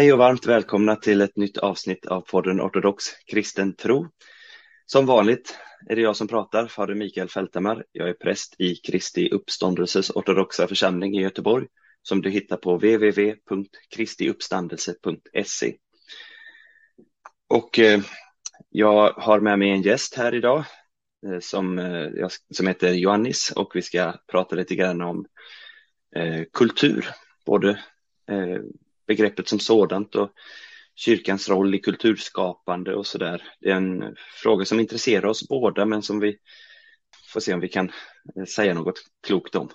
Hej och varmt välkomna till ett nytt avsnitt av podden Ortodox kristen tro. Som vanligt är det jag som pratar, fader Mikael Fältemar. Jag är präst i Kristi uppståndelses ortodoxa församling i Göteborg som du hittar på www.kristiuppstandelse.se. Och eh, jag har med mig en gäst här idag eh, som, eh, som heter Johannis och vi ska prata lite grann om eh, kultur, både eh, begreppet som sådant och kyrkans roll i kulturskapande och så där. Det är en fråga som intresserar oss båda men som vi får se om vi kan eh, säga något klokt om.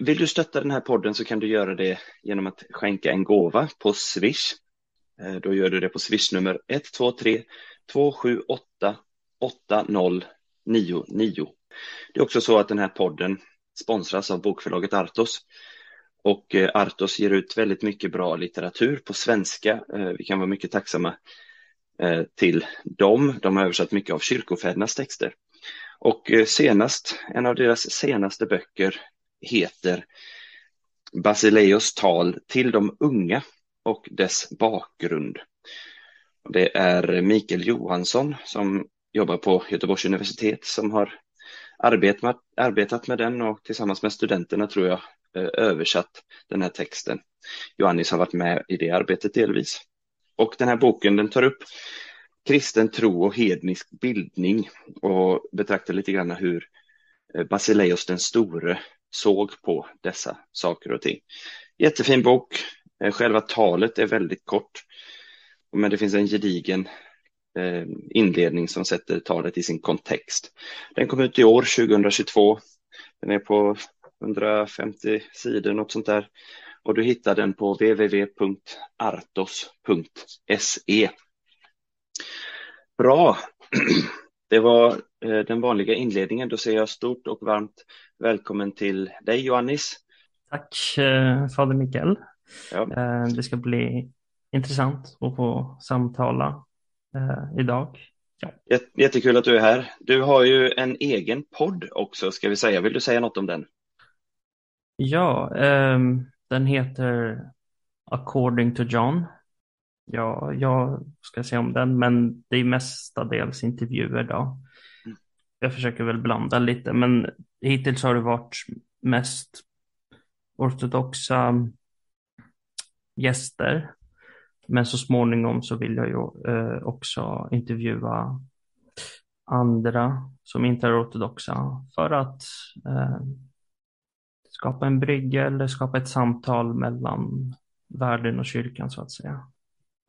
Vill du stötta den här podden så kan du göra det genom att skänka en gåva på Swish. Eh, då gör du det på Swish-nummer 123 278 8099. Det är också så att den här podden sponsras av bokförlaget Artos och eh, Artos ger ut väldigt mycket bra litteratur på svenska. Eh, vi kan vara mycket tacksamma eh, till dem. De har översatt mycket av kyrkofädernas texter. Och senast, en av deras senaste böcker heter Basileos tal till de unga och dess bakgrund. Det är Mikael Johansson som jobbar på Göteborgs universitet som har arbetat, arbetat med den och tillsammans med studenterna tror jag Eh, översatt den här texten. Johannes har varit med i det arbetet delvis. Och den här boken den tar upp kristen tro och hednisk bildning och betraktar lite grann hur eh, Basileus den store såg på dessa saker och ting. Jättefin bok. Eh, själva talet är väldigt kort, men det finns en gedigen eh, inledning som sätter talet i sin kontext. Den kom ut i år, 2022. Den är på 150 sidor, något sånt där. Och du hittar den på www.artos.se. Bra, det var eh, den vanliga inledningen. Då säger jag stort och varmt välkommen till dig Johannis. Tack eh, Fader Mikael. Ja. Eh, det ska bli intressant att få samtala idag. Ja. Jättekul att du är här. Du har ju en egen podd också ska vi säga. Vill du säga något om den? Ja, um, den heter According to John. Ja, jag ska säga om den, men det är mestadels intervjuer då. Mm. Jag försöker väl blanda lite, men hittills har det varit mest ortodoxa gäster. Men så småningom så vill jag ju eh, också intervjua andra som inte är ortodoxa för att eh, skapa en brygga eller skapa ett samtal mellan världen och kyrkan så att säga.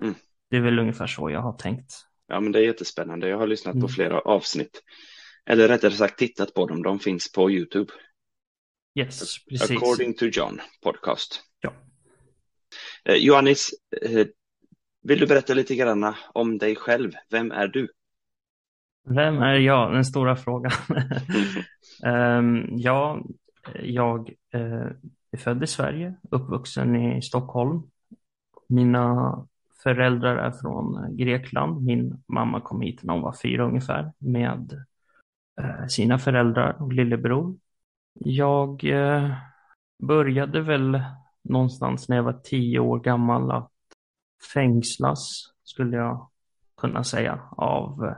Mm. Det är väl ungefär så jag har tänkt. Ja, men det är jättespännande. Jag har lyssnat mm. på flera avsnitt. Eller rättare sagt tittat på dem. De finns på YouTube. Yes, precis. According to John podcast. Ja. Eh, Johannes, eh, vill du berätta lite grann om dig själv? Vem är du? Vem är jag? Den stora frågan. um, ja, jag eh, är född i Sverige, uppvuxen i Stockholm. Mina föräldrar är från Grekland. Min mamma kom hit när hon var fyra ungefär med eh, sina föräldrar och lillebror. Jag eh, började väl någonstans när jag var tio år gammal att fängslas, skulle jag kunna säga, av eh,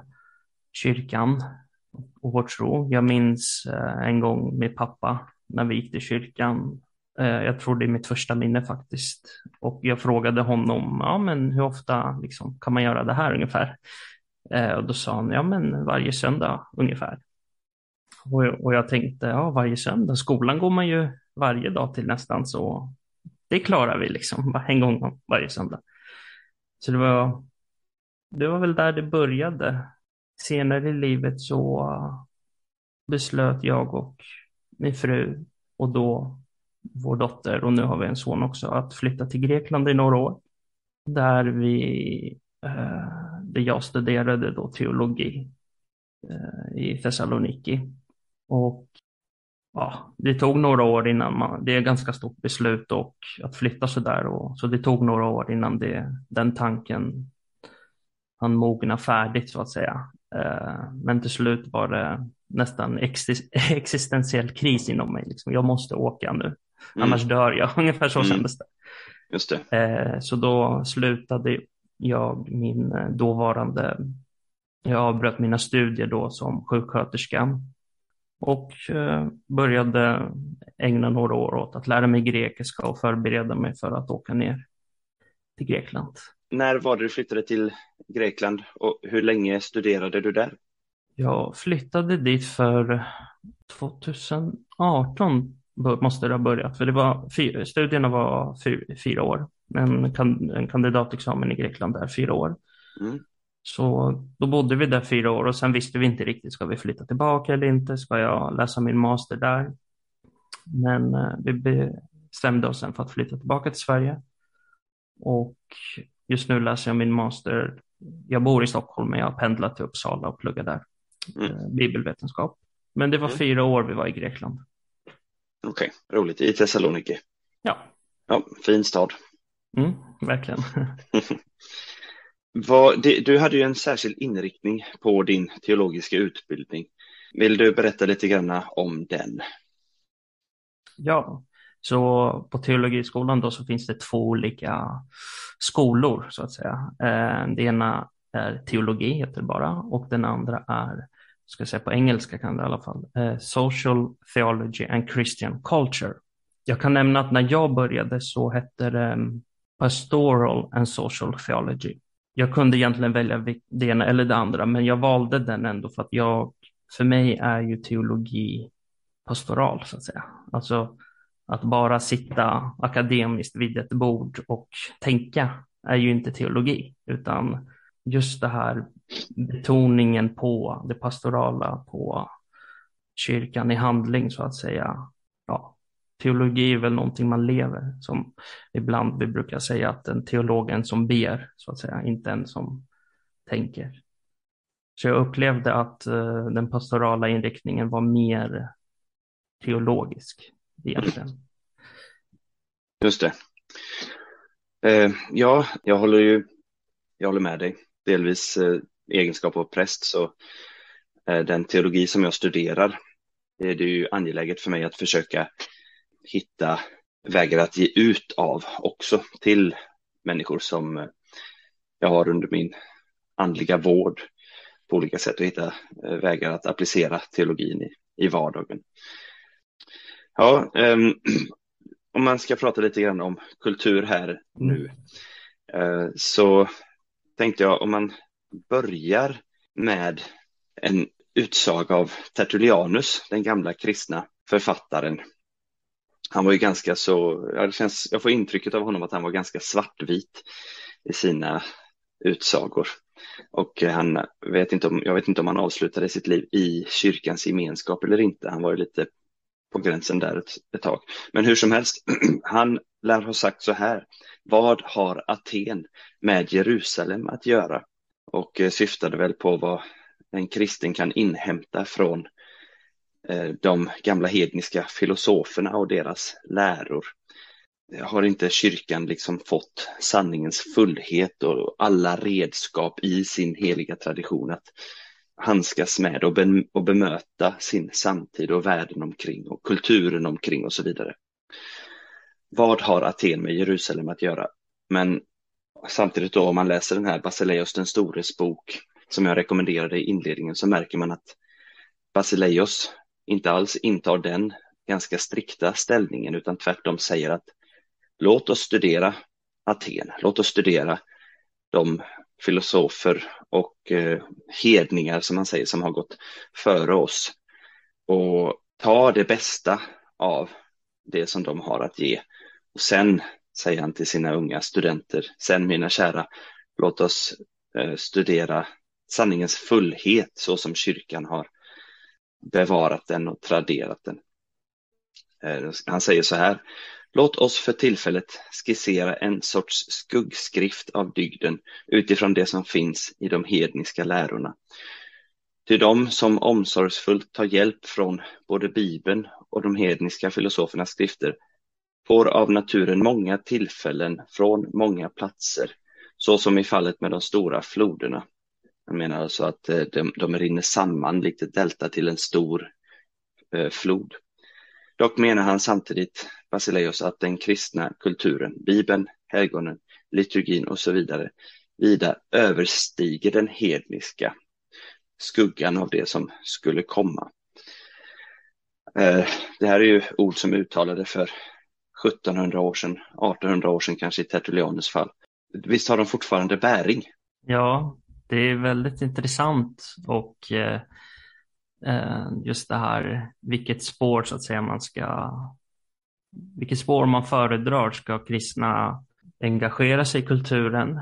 kyrkan och vår tro. Jag minns eh, en gång med pappa när vi gick till kyrkan. Eh, jag tror det är mitt första minne faktiskt. Och jag frågade honom, ja men hur ofta liksom, kan man göra det här ungefär? Eh, och då sa han, ja men varje söndag ungefär. Och, och jag tänkte, ja varje söndag, skolan går man ju varje dag till nästan så det klarar vi liksom, en gång varje söndag. Så det var, det var väl där det började. Senare i livet så eh, beslöt jag och min fru och då vår dotter och nu har vi en son också att flytta till Grekland i några år. Där vi, eh, där jag studerade då teologi eh, i Thessaloniki. Och ja, det tog några år innan man, det är ett ganska stort beslut och att flytta så där och så det tog några år innan det, den tanken han mogna färdigt så att säga. Eh, men till slut var det nästan existentiell kris inom mig. Liksom. Jag måste åka nu, mm. annars dör jag. Ungefär så mm. kändes det. Just det. Eh, så då slutade jag min eh, dåvarande, jag avbröt mina studier då som sjuksköterska och började ägna några år åt att lära mig grekiska och förbereda mig för att åka ner till Grekland. När var det du flyttade till Grekland och hur länge studerade du där? Jag flyttade dit för 2018 måste det ha börjat, för det var, studierna var fyra år. En, en kandidatexamen i Grekland är fyra år. Mm. Så då bodde vi där fyra år och sen visste vi inte riktigt, ska vi flytta tillbaka eller inte? Ska jag läsa min master där? Men eh, vi bestämde oss sen för att flytta tillbaka till Sverige. Och just nu läser jag min master. Jag bor i Stockholm, men jag har pendlat till Uppsala och pluggar där. Mm. Eh, bibelvetenskap. Men det var mm. fyra år vi var i Grekland. Okej, okay. roligt. I Thessaloniki? Ja. Ja, fin stad. Mm, verkligen. Vad, det, du hade ju en särskild inriktning på din teologiska utbildning. Vill du berätta lite grann om den? Ja, så på teologiskolan då så finns det två olika skolor så att säga. Eh, det ena är teologi heter det bara och den andra är, ska jag säga på engelska kan det i alla fall, eh, social theology and Christian culture. Jag kan nämna att när jag började så hette det mm, pastoral and social theology. Jag kunde egentligen välja det ena eller det andra, men jag valde den ändå för att jag, för mig är ju teologi pastoral så att säga. Alltså att bara sitta akademiskt vid ett bord och tänka är ju inte teologi, utan just det här betoningen på det pastorala, på kyrkan i handling så att säga. Ja, teologi är väl någonting man lever, som ibland vi brukar säga att en teolog är en som ber, så att säga, inte en som tänker. Så jag upplevde att eh, den pastorala inriktningen var mer teologisk egentligen. Just det. Eh, ja, jag håller ju jag håller med dig. Delvis eh, egenskap av präst så eh, den teologi som jag studerar det är det ju angeläget för mig att försöka hitta vägar att ge ut av också till människor som eh, jag har under min andliga vård på olika sätt och hitta eh, vägar att applicera teologin i, i vardagen. Ja, um, om man ska prata lite grann om kultur här nu uh, så tänkte jag om man börjar med en utsaga av Tertullianus, den gamla kristna författaren han var ju ganska så, ja, det känns, jag får intrycket av honom att han var ganska svartvit i sina utsagor. Och han vet inte om, jag vet inte om han avslutade sitt liv i kyrkans gemenskap eller inte. Han var ju lite på gränsen där ett, ett tag. Men hur som helst, han lär ha sagt så här. Vad har Aten med Jerusalem att göra? Och eh, syftade väl på vad en kristen kan inhämta från Eh, de gamla hedniska filosoferna och deras läror. Har inte kyrkan liksom fått sanningens fullhet och alla redskap i sin heliga tradition att handskas med och, be och bemöta sin samtid och världen omkring och kulturen omkring och så vidare. Vad har Aten med Jerusalem att göra? Men samtidigt då om man läser den här Basileios den stores bok som jag rekommenderade i inledningen så märker man att Basileios inte alls intar den ganska strikta ställningen utan tvärtom säger att låt oss studera Aten, låt oss studera de filosofer och eh, hedningar som man säger som har gått före oss och ta det bästa av det som de har att ge. Och sen säger han till sina unga studenter, sen mina kära, låt oss eh, studera sanningens fullhet så som kyrkan har bevarat den och traderat den. Eh, han säger så här. Låt oss för tillfället skissera en sorts skuggskrift av dygden utifrån det som finns i de hedniska lärorna. Till de som omsorgsfullt tar hjälp från både Bibeln och de hedniska filosofernas skrifter får av naturen många tillfällen från många platser, så som i fallet med de stora floderna. Jag menar alltså att eh, de, de rinner samman likt ett delta till en stor eh, flod. Dock menar han samtidigt, Basileus, att den kristna kulturen, Bibeln, helgonen, liturgin och så vidare vida överstiger den hedniska skuggan av det som skulle komma. Eh, det här är ju ord som uttalade för 1700 år sedan, 1800 år sedan kanske i Tertullianus fall. Visst har de fortfarande bäring? Ja, det är väldigt intressant och eh, just det här vilket spår så att säga man ska vilket spår man föredrar. Ska kristna engagera sig i kulturen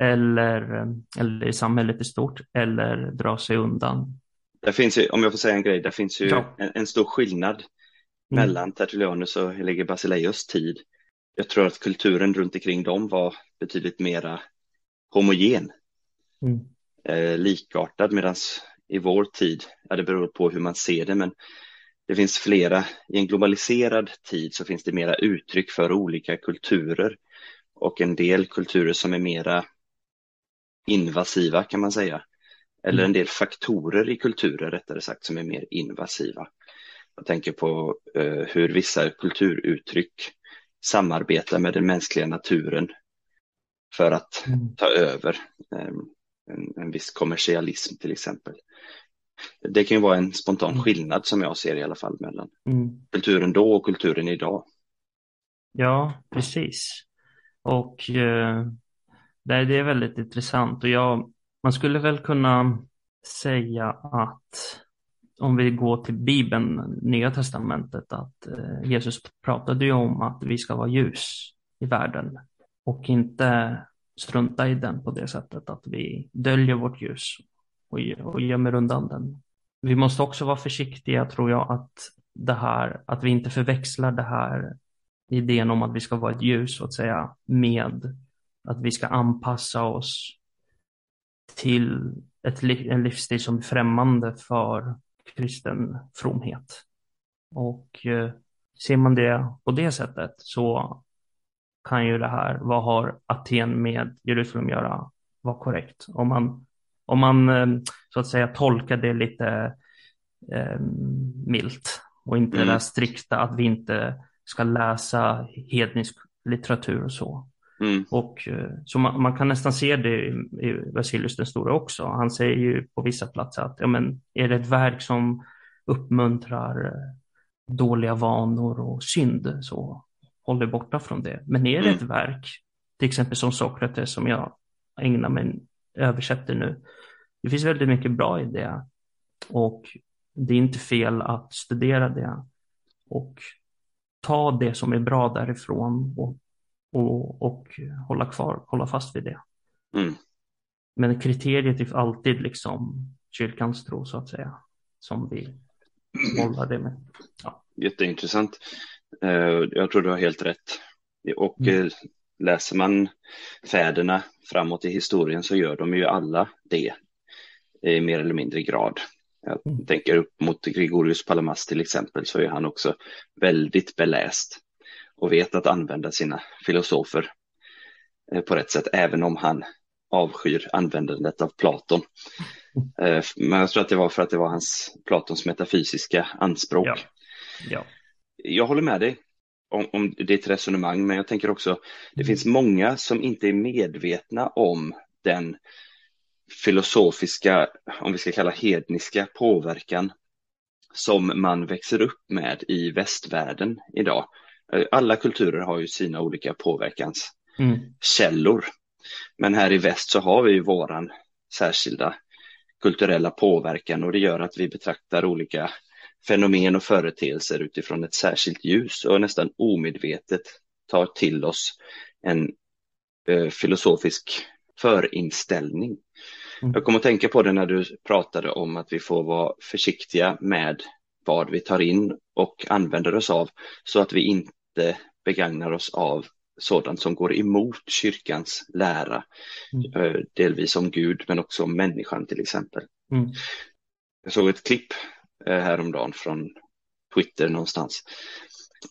eller, eller i samhället i stort eller dra sig undan? Det finns ju, om jag får säga en grej, det finns ju ja. en, en, stor skillnad mm. mellan Tertullianus och Helege Basileios tid. Jag tror att kulturen runt omkring dem var betydligt mera homogen, mm. eh, likartad, medan i vår tid, ja det beror på hur man ser det, men det finns flera, i en globaliserad tid så finns det mera uttryck för olika kulturer och en del kulturer som är mera invasiva kan man säga. Eller en mm. del faktorer i kulturer rättare sagt som är mer invasiva. Jag tänker på eh, hur vissa kulturuttryck samarbetar med den mänskliga naturen för att mm. ta över eh, en, en viss kommersialism till exempel. Det kan ju vara en spontan mm. skillnad som jag ser i alla fall mellan mm. kulturen då och kulturen idag. Ja, precis. Och eh, det är väldigt intressant och jag, man skulle väl kunna säga att om vi går till Bibeln, Nya Testamentet, att eh, Jesus pratade ju om att vi ska vara ljus i världen och inte strunta i den på det sättet att vi döljer vårt ljus och, och gömmer undan den. Vi måste också vara försiktiga, tror jag, att det här, att vi inte förväxlar det här idén om att vi ska vara ett ljus, så att säga, med att vi ska anpassa oss till ett, en livsstil som är främmande för kristen fromhet. Och eh, ser man det på det sättet så kan ju det här, vad har Aten med Jerusalem att göra, vara korrekt. Om man, om man eh, så att säga tolkar det lite eh, milt och inte mm. det där strikta att vi inte ska läsa hednisk litteratur och så. Mm. Och, eh, så man, man, kan nästan se det i, i Vasilius den store också. Han säger ju på vissa platser att ja, men, är det ett verk som uppmuntrar eh, dåliga vanor och synd så håll dig borta från det. Men är det mm. ett verk, till exempel som Sokrates som jag ägnar mig, översätter nu. Det finns väldigt mycket bra i det och det är inte fel att studera det och ta det som är bra därifrån och och, och hålla kvar, hålla fast vid det. Mm. Men kriteriet är alltid liksom kyrkans tro så att säga, som vi håller det med. Ja. Jätteintressant. Eh, jag tror du har helt rätt. Och mm. Eh, läser man fäderna framåt i historien så gör de ju alla det i mer eller mindre grad. Jag mm. tänker upp mot Gregorius Palamas till exempel så är han också väldigt beläst och vet att använda sina filosofer eh, på rätt sätt, även om han avskyr användandet av Platon. Eh, men jag tror att det var för att det var hans Platons metafysiska anspråk. Ja. Ja. Jag håller med dig om, om ditt resonemang, men jag tänker också det finns många som inte är medvetna om den filosofiska, om vi ska kalla hedniska påverkan som man växer upp med i västvärlden idag. Alla kulturer har ju sina olika påverkanskällor. Mm. Men här i väst så har vi ju våran särskilda kulturella påverkan och det gör att vi betraktar olika fenomen och företeelser utifrån ett särskilt ljus och nästan omedvetet tar till oss en eh, filosofisk förinställning. Mm. Jag kommer att tänka på det när du pratade om att vi får vara försiktiga med vad vi tar in och använder oss av så att vi inte begagnar oss av sådant som går emot kyrkans lära, mm. Eh, delvis om Gud men också om människan till exempel. Mm. Jag såg ett klipp häromdagen från Twitter någonstans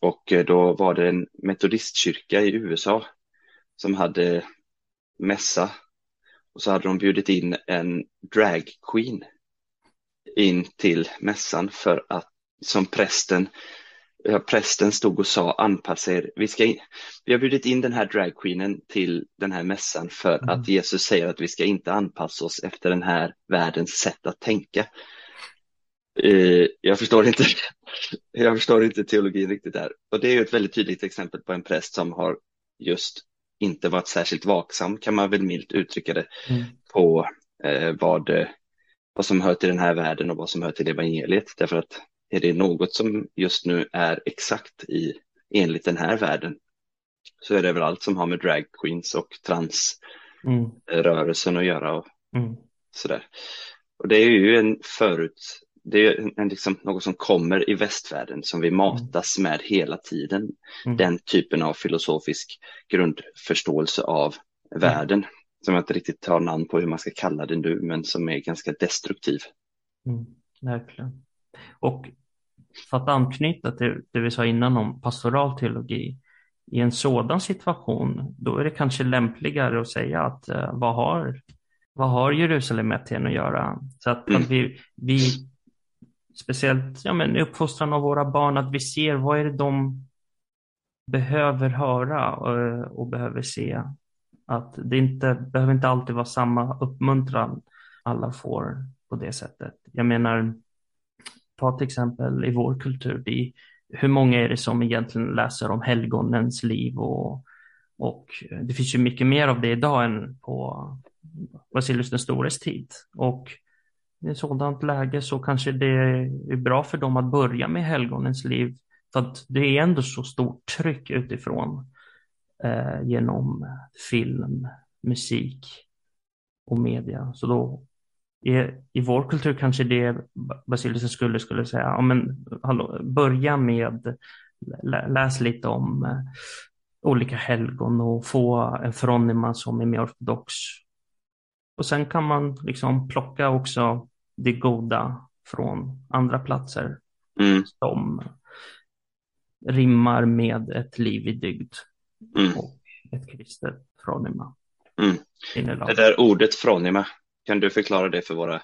och eh, då var det en metodistkyrka i USA som hade mässa och så hade de bjudit in en drag queen in till mässan för att som prästen prästen stod och sa anpassa er. Vi, ska in, vi har bjudit in den här dragqueenen till den här mässan för mm. att Jesus säger att vi ska inte anpassa oss efter den här världens sätt att tänka. Uh, jag förstår inte. jag förstår inte teologin riktigt där. Och det är ju ett väldigt tydligt exempel på en präst som har just inte varit särskilt vaksam, kan man väl milt uttrycka det, mm. på eh, vad, vad som hör till den här världen och vad som hör till evangeliet. Därför att är det något som just nu är exakt i enligt den här världen så är det väl allt som har med drag queens och transrörelsen mm. att göra och mm. sådär. Och det är ju en förut, det är liksom något som kommer i västvärlden som vi matas med hela tiden. Mm. Den typen av filosofisk grundförståelse av mm. världen som jag inte riktigt tar namn på hur man ska kalla det nu, men som är ganska destruktiv. Mm, verkligen. Och för att anknyta till det vi sa innan om pastoral teologi, i en sådan situation, då är det kanske lämpligare att säga att uh, vad har, vad har Jerusalem med till att göra? Så att, mm. att vi, vi, speciellt ja, men uppfostran av våra barn, att vi ser vad är det de behöver höra och, och behöver se. Att det inte, behöver inte alltid vara samma uppmuntran alla får på det sättet. Jag menar, ta till exempel i vår kultur, det, hur många är det som egentligen läser om helgonens liv och, och det finns ju mycket mer av det idag än på Vasilius den stores tid. Och i ett sådant läge så kanske det är bra för dem att börja med helgonens liv. För att det är ändå så stort tryck utifrån eh, genom film, musik och media. Så då i, i vår kultur kanske det Basilisen skulle, skulle säga, ja, men, hallå, börja med lä, läs lite om eh, olika helgon och få en Fronima som är mer ortodox. Och sen kan man liksom plocka också det goda från andra platser mm. som rimmar med ett liv i dygd mm. och ett kristet Fronima. Mm. Det där ordet Fronima, kan du förklara det för våra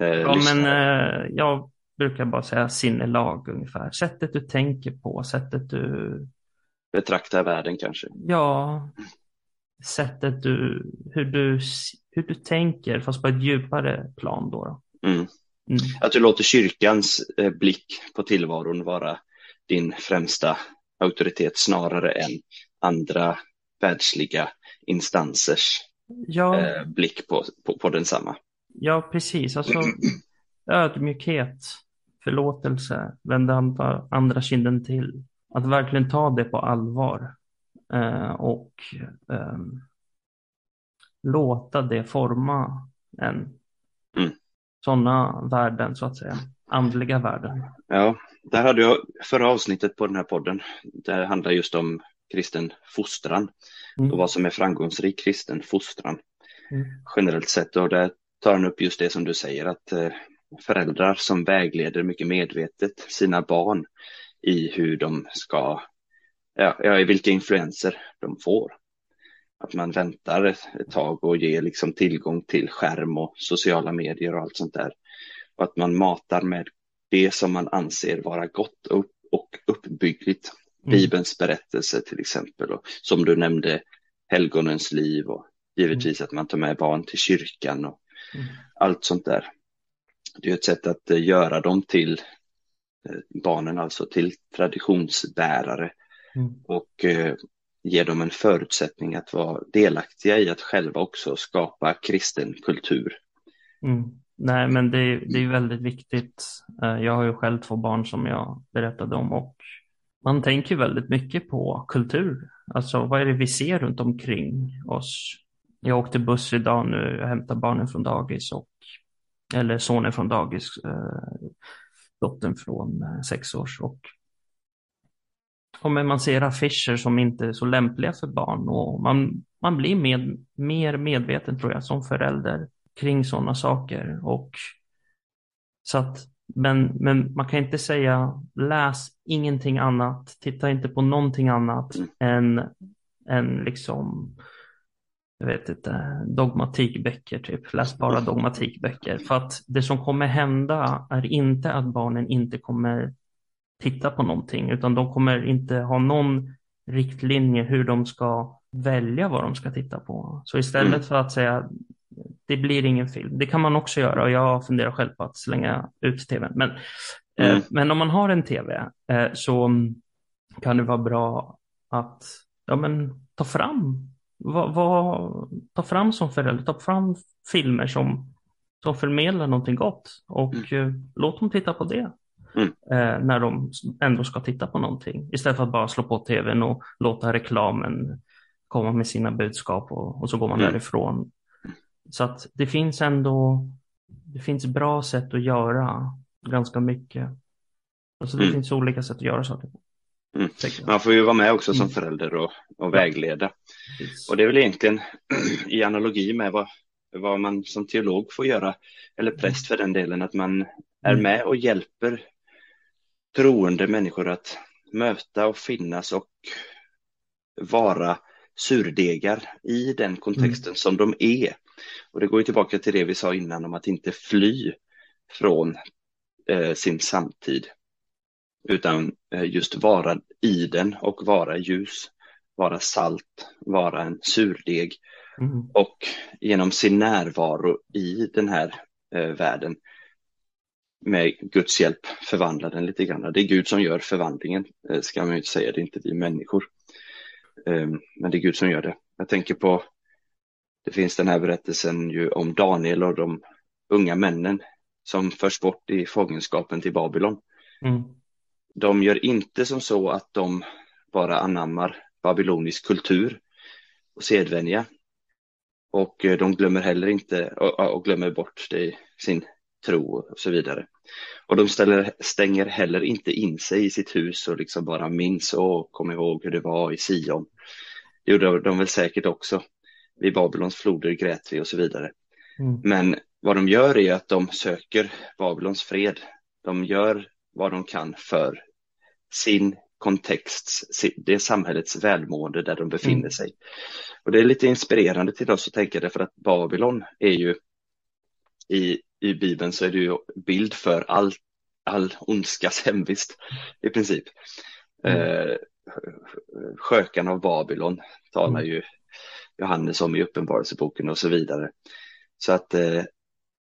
eh, Ja, lyssnare? men eh, jag brukar bara säga sinnelag ungefär. Sättet du tänker på, sättet du betraktar världen kanske. Ja, sättet du, hur du, hur du tänker, fast på ett djupare plan då. Mm. Mm. Att du låter kyrkans eh, blick på tillvaron vara din främsta auktoritet snarare än andra världsliga instansers ja. eh, blick på, på, på densamma. Ja, precis. Alltså ödmjukhet, förlåtelse, vända andra, andra kinden till. Att verkligen ta det på allvar eh, och eh, låta det forma en. Mm. Sådana värden, så att säga. Andliga värden. Ja, där hade jag förra avsnittet på den här podden. Det handlar just om kristen fostran mm. och vad som är framgångsrik kristen fostran mm. generellt sett. Och där tar han upp just det som du säger att eh, föräldrar som vägleder mycket medvetet sina barn i hur de ska, ja, i vilka influenser de får. Att man väntar ett, tag och ger liksom tillgång till skärm och sociala medier och allt sånt där. Och att man matar med det som man anser vara gott och, uppbyggligt Mm. Bibelns berättelse till exempel. Och som du nämnde, helgonens liv och givetvis mm. att man tar med barn till kyrkan och mm. allt sånt där. Det är ett sätt att eh, göra dem till eh, barnen, alltså till traditionsbärare mm. och ger dem en förutsättning att vara delaktiga i att själva också skapa kristen kultur. Mm. Nej, men det, det är väldigt viktigt. Eh, jag har ju själv två barn som jag berättade om och man tänker väldigt mycket på kultur. Alltså vad är det vi ser runt omkring oss? Jag åkte buss idag nu, jag hämtar barnen från dagis och eller sonen från dagis, eh, dottern från sexårs sex års och men man ser affischer som inte är så lämpliga för barn och man, man blir med, mer medveten tror jag som förälder kring sådana saker och så att men, men man kan inte säga läs ingenting annat, titta inte på någonting annat mm. än, än liksom, jag vet inte, dogmatikböcker typ. Läs bara dogmatikböcker. För att det som kommer hända är inte att barnen inte kommer titta på någonting, utan de kommer inte ha någon riktlinje hur de ska välja vad de ska titta på. Så istället mm. för att säga det blir ingen film, det kan man också göra och jag funderar själv på att slänga ut tvn. Men, eh, mm. eh, men om man har en tv eh, så kan det vara bra att ja, men, ta fram vad, vad, ta fram som förälder, ta fram filmer som, som förmedlar någonting gott och mm. eh, låt dem titta på det. Mm. Eh, när de ändå ska titta på någonting. Istället för att bara slå på tvn och låta reklamen komma med sina budskap och, och så går man mm. därifrån. Så att det finns ändå det finns bra sätt att göra ganska mycket. Alltså det mm. finns olika sätt att göra saker på. Mm. Man får ju vara med också som mm. förälder och, och vägleda. Yes. Och det är väl egentligen i analogi med vad, vad man som teolog får göra, eller präst för den delen, att man är mm. med och hjälper troende människor att möta och finnas och vara surdegar i den kontexten mm. som de är. Och det går ju tillbaka till det vi sa innan om att inte fly från eh, sin samtid, utan eh, just vara i den och vara ljus, vara salt, vara en surdeg mm. och genom sin närvaro i den här eh, världen med Guds hjälp förvandla den lite grann. Det är Gud som gör förvandlingen, eh, ska man ju inte säga, det är inte vi människor. Ehm, men det är Gud som gör det. Jag tänker på, det finns den här berättelsen ju om Daniel och de unga männen som förs bort i fångenskapen till Babylon. Mm. De gör inte som så att de bara anammar babylonisk kultur och sedvänja. Och eh, de glömmer heller inte och, glömmer bort det, sin tro och så vidare. Och de ställer, stänger heller inte in sig i sitt hus och liksom bara minns och kom ihåg hur det var i Sion. Det gjorde de väl säkert också. Vid Babylons floder grät vi och så vidare. Mm. Men vad de gör är att de söker Babylons fred. De gör vad de kan för sin kontext, det samhällets välmående där de befinner mm. sig. Och det är lite inspirerande till oss att tänka det för att Babylon är ju i i Bibeln så är det ju bild för all, all ondskas hemvist i princip. Mm. Eh, skökan av Babylon talar mm. ju Johannes om i Uppenbarelseboken och så vidare. Så att, eh,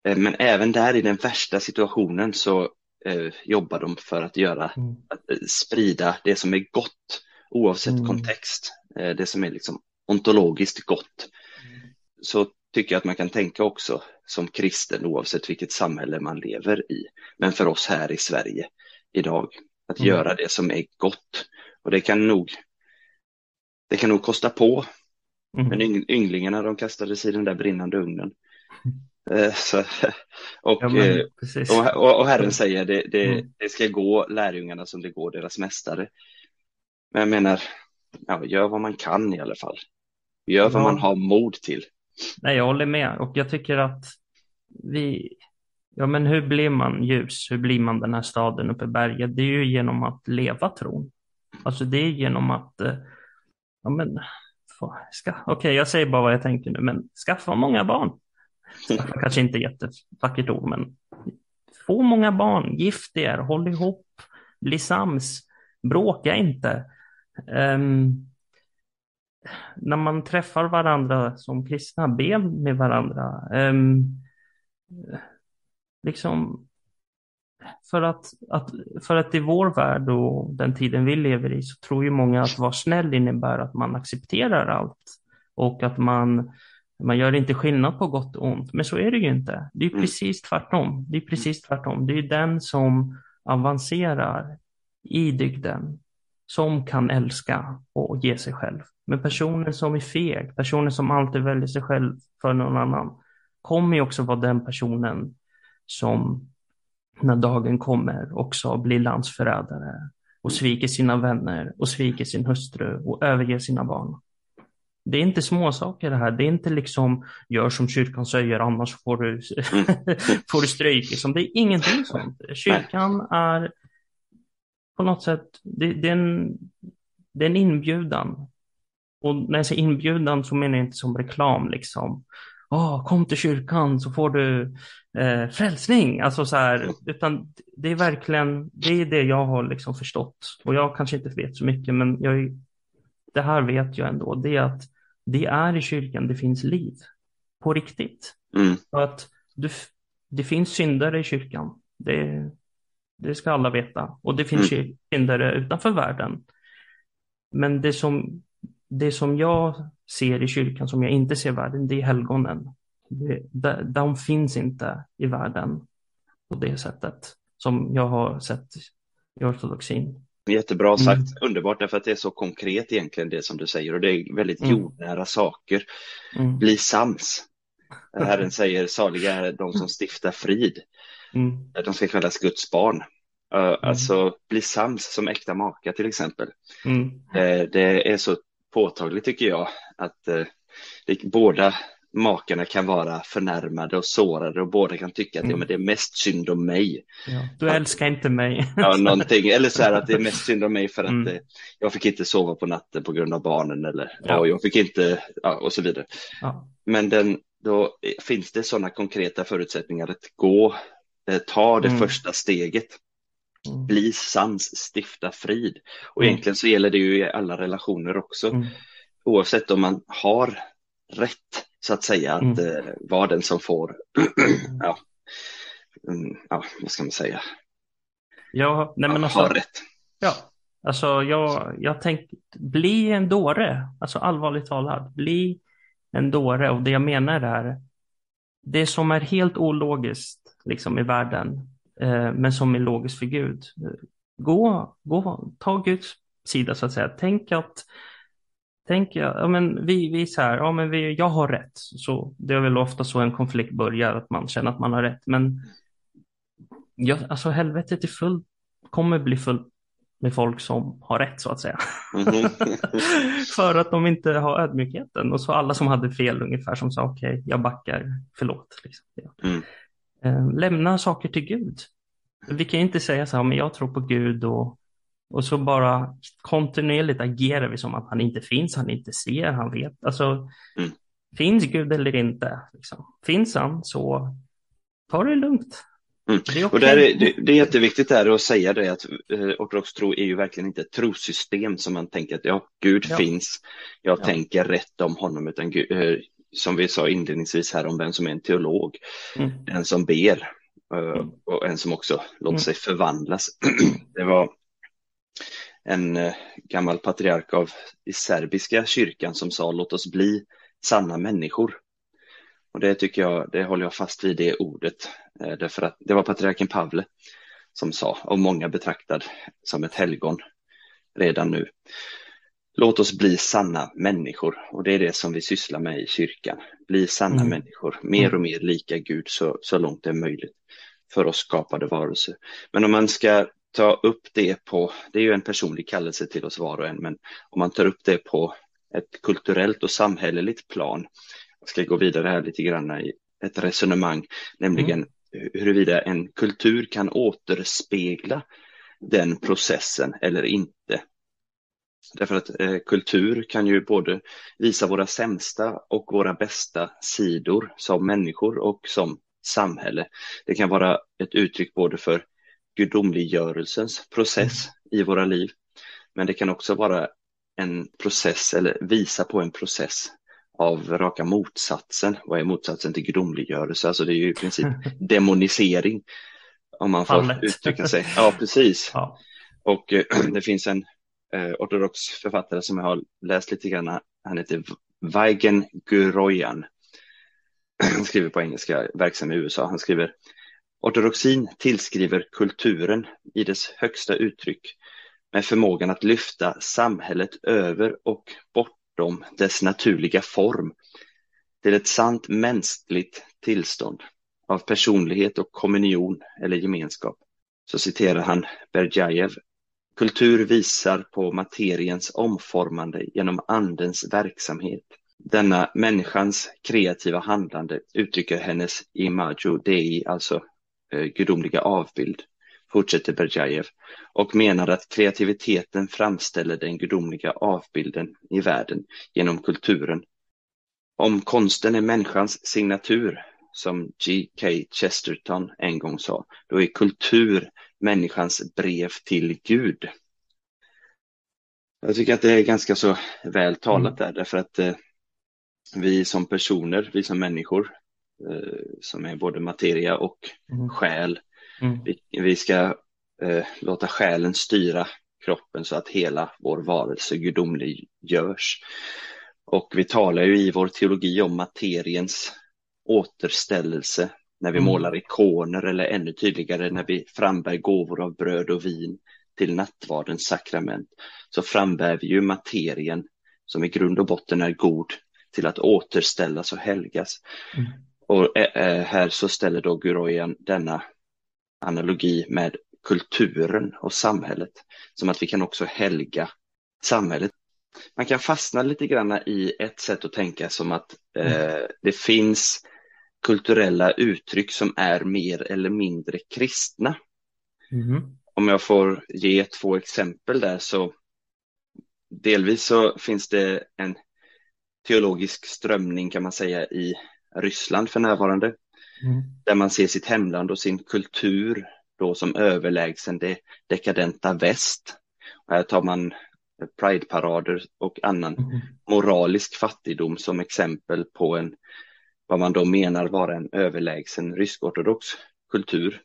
eh, men även där i den värsta situationen så eh, jobbar de för att göra, mm. att eh, sprida det som är gott oavsett mm. kontext. Eh, det som är liksom ontologiskt gott. Mm. Så tycker jag att man kan tänka också som kristen oavsett vilket samhälle man lever i. Men för oss här i Sverige idag, att mm. göra det som är gott. Och det kan nog, det kan nog kosta på. Mm. Men ynglingarna de kastades i den där brinnande ugnen. Mm. Så, och, ja, men, eh, och, och, Herren säger det, det, mm. det ska gå lärjungarna som det går deras mästare. Men jag menar, ja, gör vad man kan i alla fall. Gör vad man har mod till. Nej, jag håller med och jag tycker att vi, ja men hur blir man ljus? Hur blir man den här staden uppe i berget? Det är ju genom att leva tron. Alltså det är genom att, eh, ja men, okej okay, jag säger bara vad jag tänker nu, men skaffa många barn. Skaffa kanske inte jättevackert ord, men få många barn, gift er, håll ihop, bli sams, bråka inte. Um, när man träffar varandra som kristna, be med varandra. Um, liksom för att, att, för att i vår värld och den tiden vi lever i så tror ju många att vara snäll innebär att man accepterar allt och att man, man gör inte skillnad på gott och ont. Men så är det ju inte. Det är mm. precis tvärtom. Det är precis tvärtom. Det är den som avancerar i dygden som kan älska och ge sig själv. Men personer som är feg, personer som alltid väljer sig själv för någon annan, kommer ju också vara den personen som när dagen kommer också blir landsförrädare och sviker sina vänner och sviker sin hustru och överger sina barn. Det är inte små saker det här. Det är inte liksom gör som kyrkan säger annars får du, får du stryk. Liksom. Det är ingenting sånt. Kyrkan är på något sätt, det, det, är en, det är en inbjudan. Och när jag säger inbjudan så menar jag inte som reklam liksom. Oh, kom till kyrkan så får du eh, frälsning, alltså så här, utan det är verkligen, det är det jag har liksom förstått. Och jag kanske inte vet så mycket, men jag, det här vet jag ändå, det är att det är i kyrkan det finns liv, på riktigt. Mm. Att du, det finns syndare i kyrkan, det, det ska alla veta. Och det finns Mm. syndare utanför världen. Men det som, det som jag ser i kyrkan, som jag inte ser i världen, det är helgonen. Det, de, de finns inte i världen på det sättet som jag har sett i ortodoxin. Jättebra sagt, Mm. underbart därför att det är så konkret egentligen det som du säger och det är väldigt Mm. jordnära saker. Mm. Bli sams. Herren säger saliga är de som stiftar frid. Mm. De ska kallas Guds barn. Uh, Alltså bli sams som äkta maka till exempel. Mm. Eh, Det är så påtagligt tycker jag att eh, det, båda makarna kan vara förnärmade och sårade och båda kan tycka att Mm. ja, men det är mest synd om mig. Ja. Du älskar inte mig. Ja, någonting. Eller så här att det är mest synd om mig för att Mm. eh, jag fick inte sova på natten på grund av barnen eller ja. Ja. jag fick inte, ja, och så vidare. Ja. Men den, då finns det sådana konkreta förutsättningar att gå, eh, ta det Mm. första steget, Mm. bli sams, stifta frid. Och Mm. egentligen så gäller det ju i alla relationer också, Mm. oavsett om man har rätt så att säga att Mm. eh, vara den som får, ja, ja, vad ska man säga, Ja, nej men alltså, ha rätt. ja, alltså jag, jag tänkte, bli en dåre, alltså allvarligt talat, bli en dåre och det jag menar är, det som är helt ologiskt liksom i världen, eh, men som är logiskt för Gud, gå, gå, ta Guds sida så att säga, tänk att Tänk, ja, men vi, vi är så här, ja men vi, jag har rätt. Så det är väl ofta så en konflikt börjar, att man känner att man har rätt. Men ja, alltså helvetet är fullt, kommer bli fullt med folk som har rätt så att säga. Mhm. För att de inte har ödmjukheten. Och så alla som hade fel ungefär som sa okej, jag backar, förlåt. Liksom. Mm. Eh, lämna saker till Gud. Vi kan inte säga så här, men jag tror på Gud och, och så bara kontinuerligt agerar vi som att han inte finns, han inte ser, han vet. Alltså, Mm. finns Gud eller inte? Liksom. Finns han så ta det lugnt. Mm. Det är Och okej. där är, det, det är jätteviktigt där att säga det att eh, ortodox tro är ju verkligen inte ett trossystem som man tänker att ja, Gud Ja. finns, jag Ja. tänker rätt om honom, utan Gud, eh, som vi sa inledningsvis här om vem som är en teolog, Mm. en som ber eh, Mm. och en som också låter Mm. sig förvandlas. det var en eh, gammal patriark av i serbiska kyrkan som sa låt oss bli sanna människor. Och det tycker jag, det håller jag fast vid det ordet, eh, därför att det var patriarken Pavle som sa, och många betraktad som ett helgon redan nu. Låt oss bli sanna människor och det är det som vi sysslar med i kyrkan. Bli sanna Mm. människor, mer och mer lika Gud så, så långt det är möjligt för oss skapade varelser. Men om man ska ta upp det på, det är ju en personlig kallelse till oss var och en, men om man tar upp det på ett kulturellt och samhälleligt plan, jag ska gå vidare här lite grann i ett resonemang, nämligen huruvida en kultur kan återspegla den processen eller inte. Därför att eh, kultur kan ju både visa våra sämsta och våra bästa sidor som människor och som samhälle. Det kan vara ett uttryck både för gudomliggörelsens process i våra liv, men det kan också vara en process eller visa på en process av raka motsatsen. Vad är motsatsen till gudomliggörelse? Alltså det är ju i princip demonisering, om man får Fallet. uttrycka sig. Ja, precis. Ja. Och eh, det finns en eh, ortodox författare som jag har läst lite grann. Han heter Weigen Guroyan. Han skriver på engelska, verksam i USA. Han skriver Ortodoxin tillskriver kulturen i dess högsta uttryck med förmågan att lyfta samhället över och bortom dess naturliga form till ett sant mänskligt tillstånd av personlighet och kommunion eller gemenskap. Så citerar han Berjajev Kultur visar på materiens omformande genom andens verksamhet. Denna människans kreativa handlande uttrycker hennes imago dei, alltså eh, gudomliga avbild, fortsätter Berjajev, och menar att kreativiteten framställer den gudomliga avbilden i världen genom kulturen. Om konsten är människans signatur som G.K. Chesterton en gång sa, då är kultur människans brev till Gud. Jag tycker att det är ganska så väl talat där, därför att eh, vi som personer, vi som människor, eh, som är både materia och Mm. själ, Mm. vi, vi ska eh, låta själen styra kroppen så att hela vår varelse gudomlig görs. Och vi talar ju i vår teologi om materiens återställelse när vi Mm. målar ikoner eller ännu tydligare när vi frambär gåvor av bröd och vin till nattvardens sakrament så frambär vi ju materien som i grund och botten är god till att återställas och helgas. Mm. Och eh, eh, här så ställer då Guroyan denna analogi med kulturen och samhället som att vi kan också helga samhället. Man kan fastna lite grann i ett sätt att tänka som att eh, det finns kulturella uttryck som är mer eller mindre kristna. Mm. Om jag får ge två exempel där så delvis så finns det en teologisk strömning kan man säga i Ryssland för närvarande Mm. där man ser sitt hemland och sin kultur då som överlägsen det dekadenta väst. Och här tar man prideparader och annan Mm. moralisk fattigdom som exempel på en vad man då menar vara en överlägsen rysk-ortodox kultur.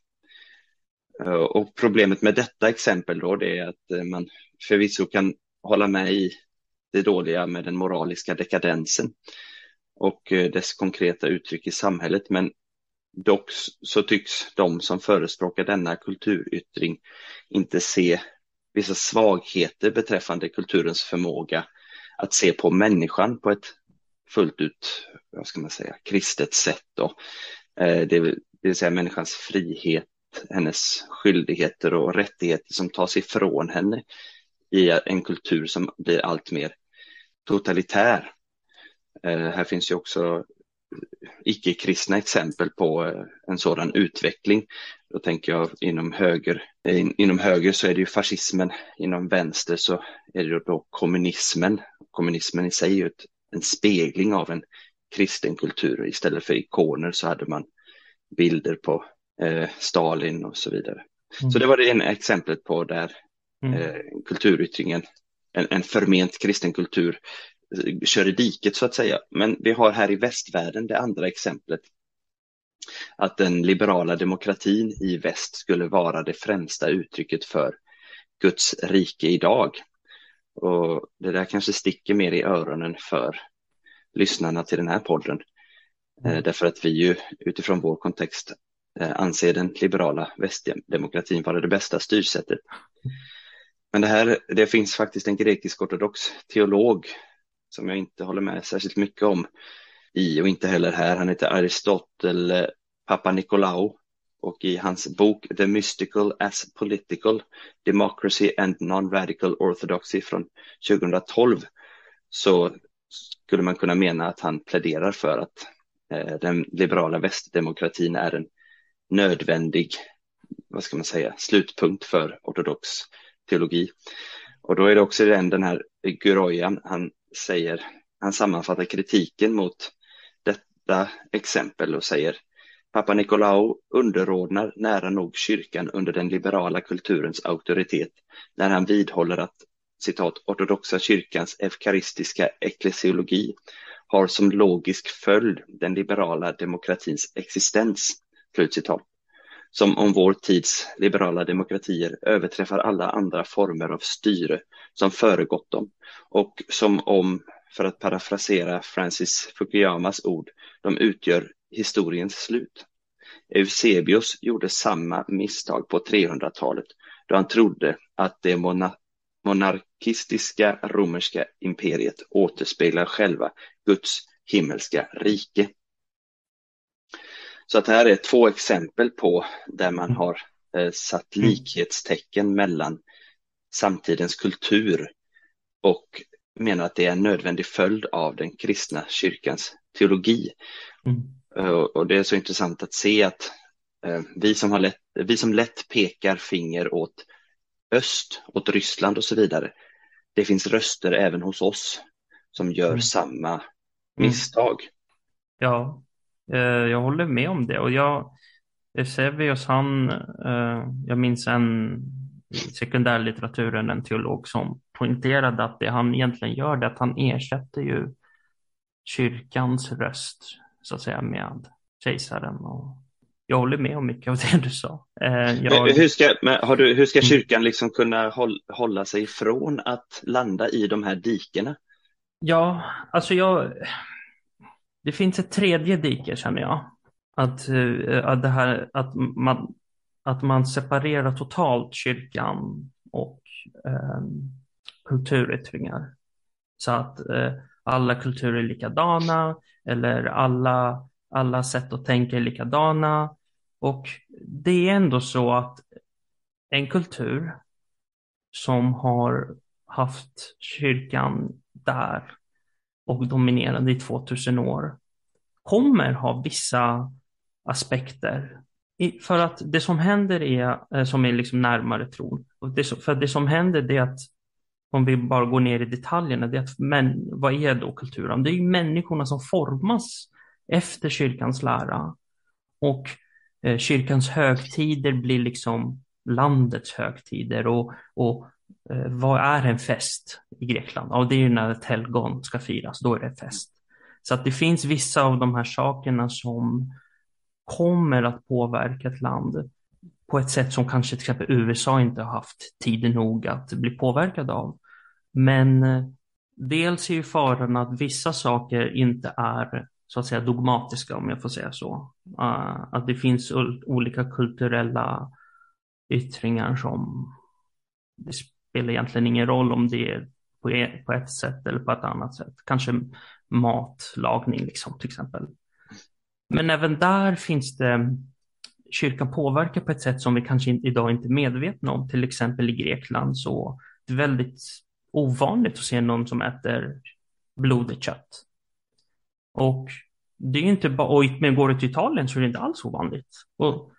Eh, och problemet med detta exempel då det är att eh, man förvisso kan hålla med i det dåliga med den moraliska dekadensen och eh, dess konkreta uttryck i samhället. Men dock så tycks de som förespråkar denna kulturyttring inte se vissa svagheter beträffande kulturens förmåga att se på människan på ett fullt ut, vad ska man säga, kristet sätt. Då. Eh, det vill, det vill säga människans frihet, hennes skyldigheter och rättigheter som tas ifrån henne i en kultur som blir allt mer totalitär. Eh, här finns ju också icke-kristna exempel på eh, en sådan utveckling. Då tänker jag inom höger, in, inom höger så är det ju fascismen, inom vänster så är det då kommunismen. Kommunismen i sig är ju ett, en spegling av en kristen kultur. Istället för ikoner så hade man bilder på eh, Stalin och så vidare. Mm. Så det var det ena exemplet på där Mm. eh, kulturyttringen, en, en förment kristen kultur, eh, kör i diket så att säga. Men vi har här i västvärlden det andra exemplet. Att den liberala demokratin i väst skulle vara det främsta uttrycket för Guds rike idag. Och det där kanske sticker mer i öronen för lyssnarna till den här podden. Eh, därför att vi ju utifrån vår kontext eh, anser den liberala västdemokratin vara det bästa styrsättet. Men det här, det finns faktiskt en grekisk-ortodox teolog som jag inte håller med särskilt mycket om i och inte heller här. Han heter Aristotel eh, Papanikolaou och i hans bok The Mystical as Political Democracy and Non-Radical Orthodoxy från 2012 så skulle man kunna mena att han pläderar för att eh, den liberala västdemokratin är en nödvändig, vad ska man säga, slutpunkt för ortodox teologi. Och då är det också den, den här Guroyan, han säger, han sammanfattar kritiken mot detta exempel och säger Pappa Nikolaou underordnar nära nog kyrkan under den liberala kulturens auktoritet när han vidhåller att citat, ortodoxa kyrkans eukaristiska eklesiologi har som logisk följd den liberala demokratins existens. Slutcitat. Som om vår tids liberala demokratier överträffar alla andra former av styre som föregått dem och som om, för att parafrasera Francis Fukuyamas ord, de utgör historiens slut. Eusebius gjorde samma misstag på 300-talet då han trodde att det mona monarkistiska romerska imperiet återspeglar själva Guds himmelska rike. Så att här är två exempel på där man har eh, satt likhetstecken mellan samtidens kultur och menar att det är en nödvändig följd av den kristna kyrkans teologi. Mm. Eh, Och det är så intressant att se att eh, vi som, har lätt, vi som lätt pekar finger åt öst, åt Ryssland och så vidare. Det finns röster även hos oss som gör Mm. samma misstag. Ja, eh, jag håller med om det. Och jag, Eusebius, han, jag minns en i sekundärlitteraturen, en teolog som poängterade att det han egentligen gör är att han ersätter ju kyrkans röst, så att säga, med kejsaren. Och jag håller med om mycket av det du sa. Eh, jag... hur, ska, du, hur ska kyrkan liksom kunna hålla sig ifrån att landa i de här dikena? Ja, alltså jag... Det finns ett tredje dike känner jag. Att, eh, att, det här, att, man, att man separerar totalt kyrkan och eh, kulturyttringar. Så att eh, alla kulturer är likadana eller alla, alla sätt att tänka är likadana. Och det är ändå så att en kultur som har haft kyrkan där och dominerade i 2000 år kommer ha vissa aspekter. För att det som händer är, eh, som är liksom närmare tron, för det som händer är att om vi bara går ner i detaljerna, det är att men, vad är då kulturen? Det är ju människorna som formas efter kyrkans lära. Och eh, kyrkans högtider blir liksom landets högtider. Och, och eh, vad är en fest i Grekland? Ja, det är ju när ett helgon ska firas, då är det fest. Så att det finns vissa av de här sakerna som kommer att påverka ett land på ett sätt som kanske till exempel USA inte har haft tid nog att bli påverkad av. Men eh, dels är ju faran att vissa saker inte är så att säga dogmatiska om jag får säga så. Uh, att det finns olika kulturella yttringar som det spelar egentligen ingen roll om det är på, e på ett sätt eller på ett annat sätt. Kanske matlagning liksom till exempel. Men även där finns det kyrkan påverkar på ett sätt som vi kanske idag inte är medvetna om. Till exempel i Grekland så det är väldigt ovanligt att se någon som äter blodigt kött. Och det är inte bara, och men går du till Italien så är det inte alls ovanligt. Och,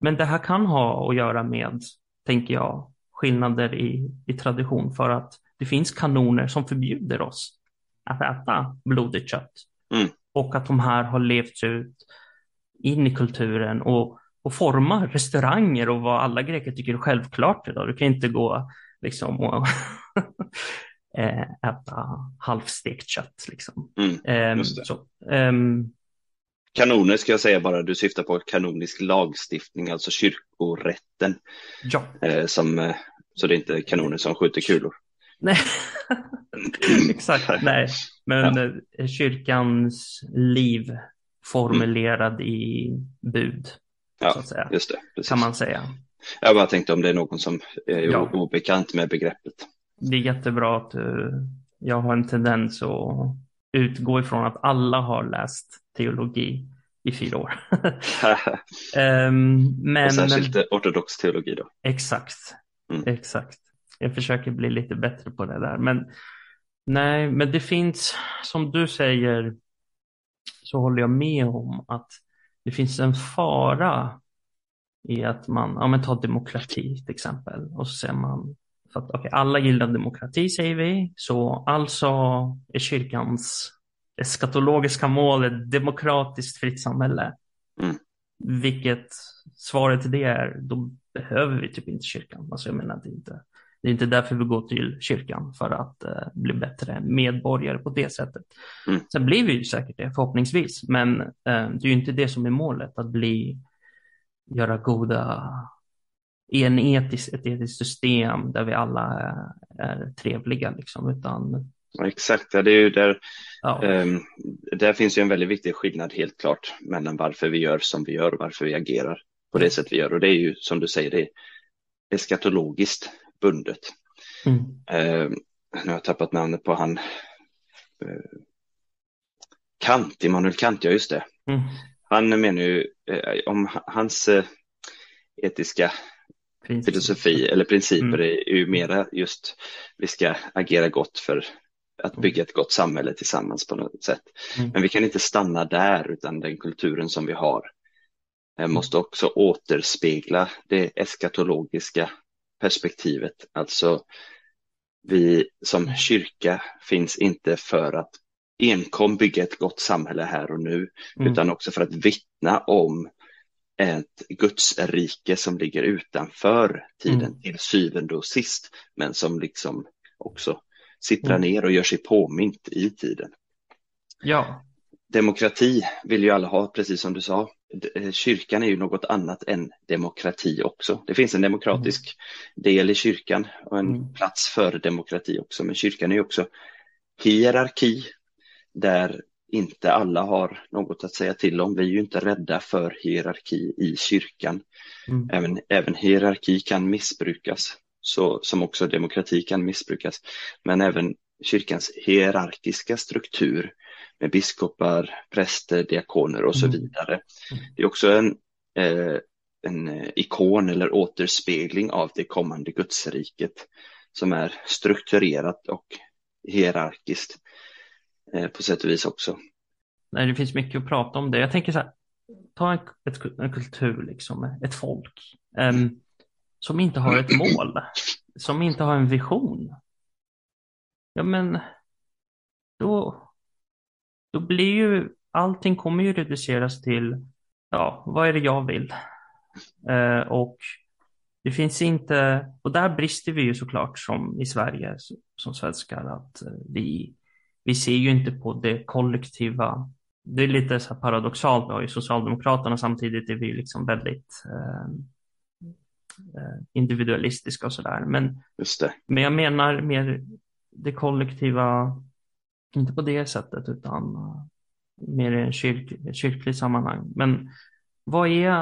men det här kan ha att göra med, tänker jag, skillnader i, i tradition för att det finns kanoner som förbjuder oss att äta blodigt kött. Mm. Och att de här har levts ut in i kulturen och, och formar restauranger och vad alla greker tycker är självklart idag. Du kan inte gå liksom och äta halvstekt kött. Liksom. Mm, um, så, um, Kanoner ska jag säga bara, du syftar på kanonisk lagstiftning, alltså kyrkorätten. Ja. Eh, som, eh, så det är inte kanoner som skjuter kulor. Nej, exakt. Nej, men ja. Eh, kyrkans liv formulerad mm. i bud. Ja, så att säga. just det. Precis. Kan man säga. Jag bara tänkte om det är någon som är ja. obekant med begreppet. Det är jättebra att jag har en tendens att utgå ifrån att alla har läst teologi i fyra år. um, men, Och särskilt men... ortodox teologi då. Exakt, mm. exakt. Jag försöker bli lite bättre på det där. Men nej, men det finns, som du säger, så håller jag med om att det finns en fara i att man, ja men ta demokrati till exempel, och så säger man, för att okay, alla gillar demokrati säger vi, så alltså är kyrkans eskatologiska mål ett demokratiskt fritt samhälle. Mm. Vilket svaret till det är, då behöver vi typ inte kyrkan. Alltså jag menar, det inte, det är inte därför vi går till kyrkan, för att eh, bli bättre medborgare på det sättet. Mm. Sen blir vi ju säkert det, förhoppningsvis, men eh, det är ju inte det som är målet, att bli, göra goda, en etisk, ett etiskt system där vi alla är, är trevliga, liksom, utan Exakt, ja, det är ju där, ja. um, där finns ju en väldigt viktig skillnad helt klart mellan varför vi gör som vi gör och varför vi agerar på det sätt vi gör. Och det är ju som du säger, det är eskatologiskt bundet. Mm. Uh, nu har jag tappat namnet på han uh, Kant, Immanuel Kant, ja just det. Mm. Han menar ju uh, om hans eh, etiska Princip. filosofi eller principer mm. är ju mera just vi ska agera gott för att bygga ett gott samhälle tillsammans på något sätt. Mm. Men vi kan inte stanna där utan den kulturen som vi har mm. måste också återspegla det eskatologiska perspektivet. Alltså vi som kyrka finns inte för att enkom bygga ett gott samhälle här och nu, mm. utan också för att vittna om ett gudsrike som ligger utanför tiden mm. till syvende och sist, men som liksom också sipprar mm. ner och gör sig påmint i tiden. Ja. Demokrati vill ju alla ha, precis som du sa. Eh, kyrkan är ju något annat än demokrati också. Det finns en demokratisk mm. del i kyrkan och en mm. plats för demokrati också, men kyrkan är ju också hierarki där inte alla har något att säga till om. Vi är ju inte rädda för hierarki i kyrkan. Mm. Även, även hierarki kan missbrukas, så, som också demokrati kan missbrukas. Men även kyrkans hierarkiska struktur med biskopar, präster, diakoner och så mm. vidare. Mm. Det är också en, eh, en ikon eller återspegling av det kommande gudsriket som är strukturerat och hierarkiskt eh, på sätt och vis också. Nej, det finns mycket att prata om det. Jag tänker så här, ta en, ett, en kultur, liksom, ett folk um, som inte har ett mål, som inte har en vision. Ja, men då, då blir ju allting kommer ju reduceras till, ja, vad är det jag vill? Uh, och det finns inte, och där brister vi ju såklart som i Sverige, som svenskar, att vi, vi ser ju inte på det kollektiva det är lite så paradoxalt då i Socialdemokraterna samtidigt är vi liksom väldigt eh, eh individualistiska och sådär. Men, men jag menar mer det kollektiva, inte på det sättet utan uh, mer i en kyrk, kyrklig sammanhang. Men vad är,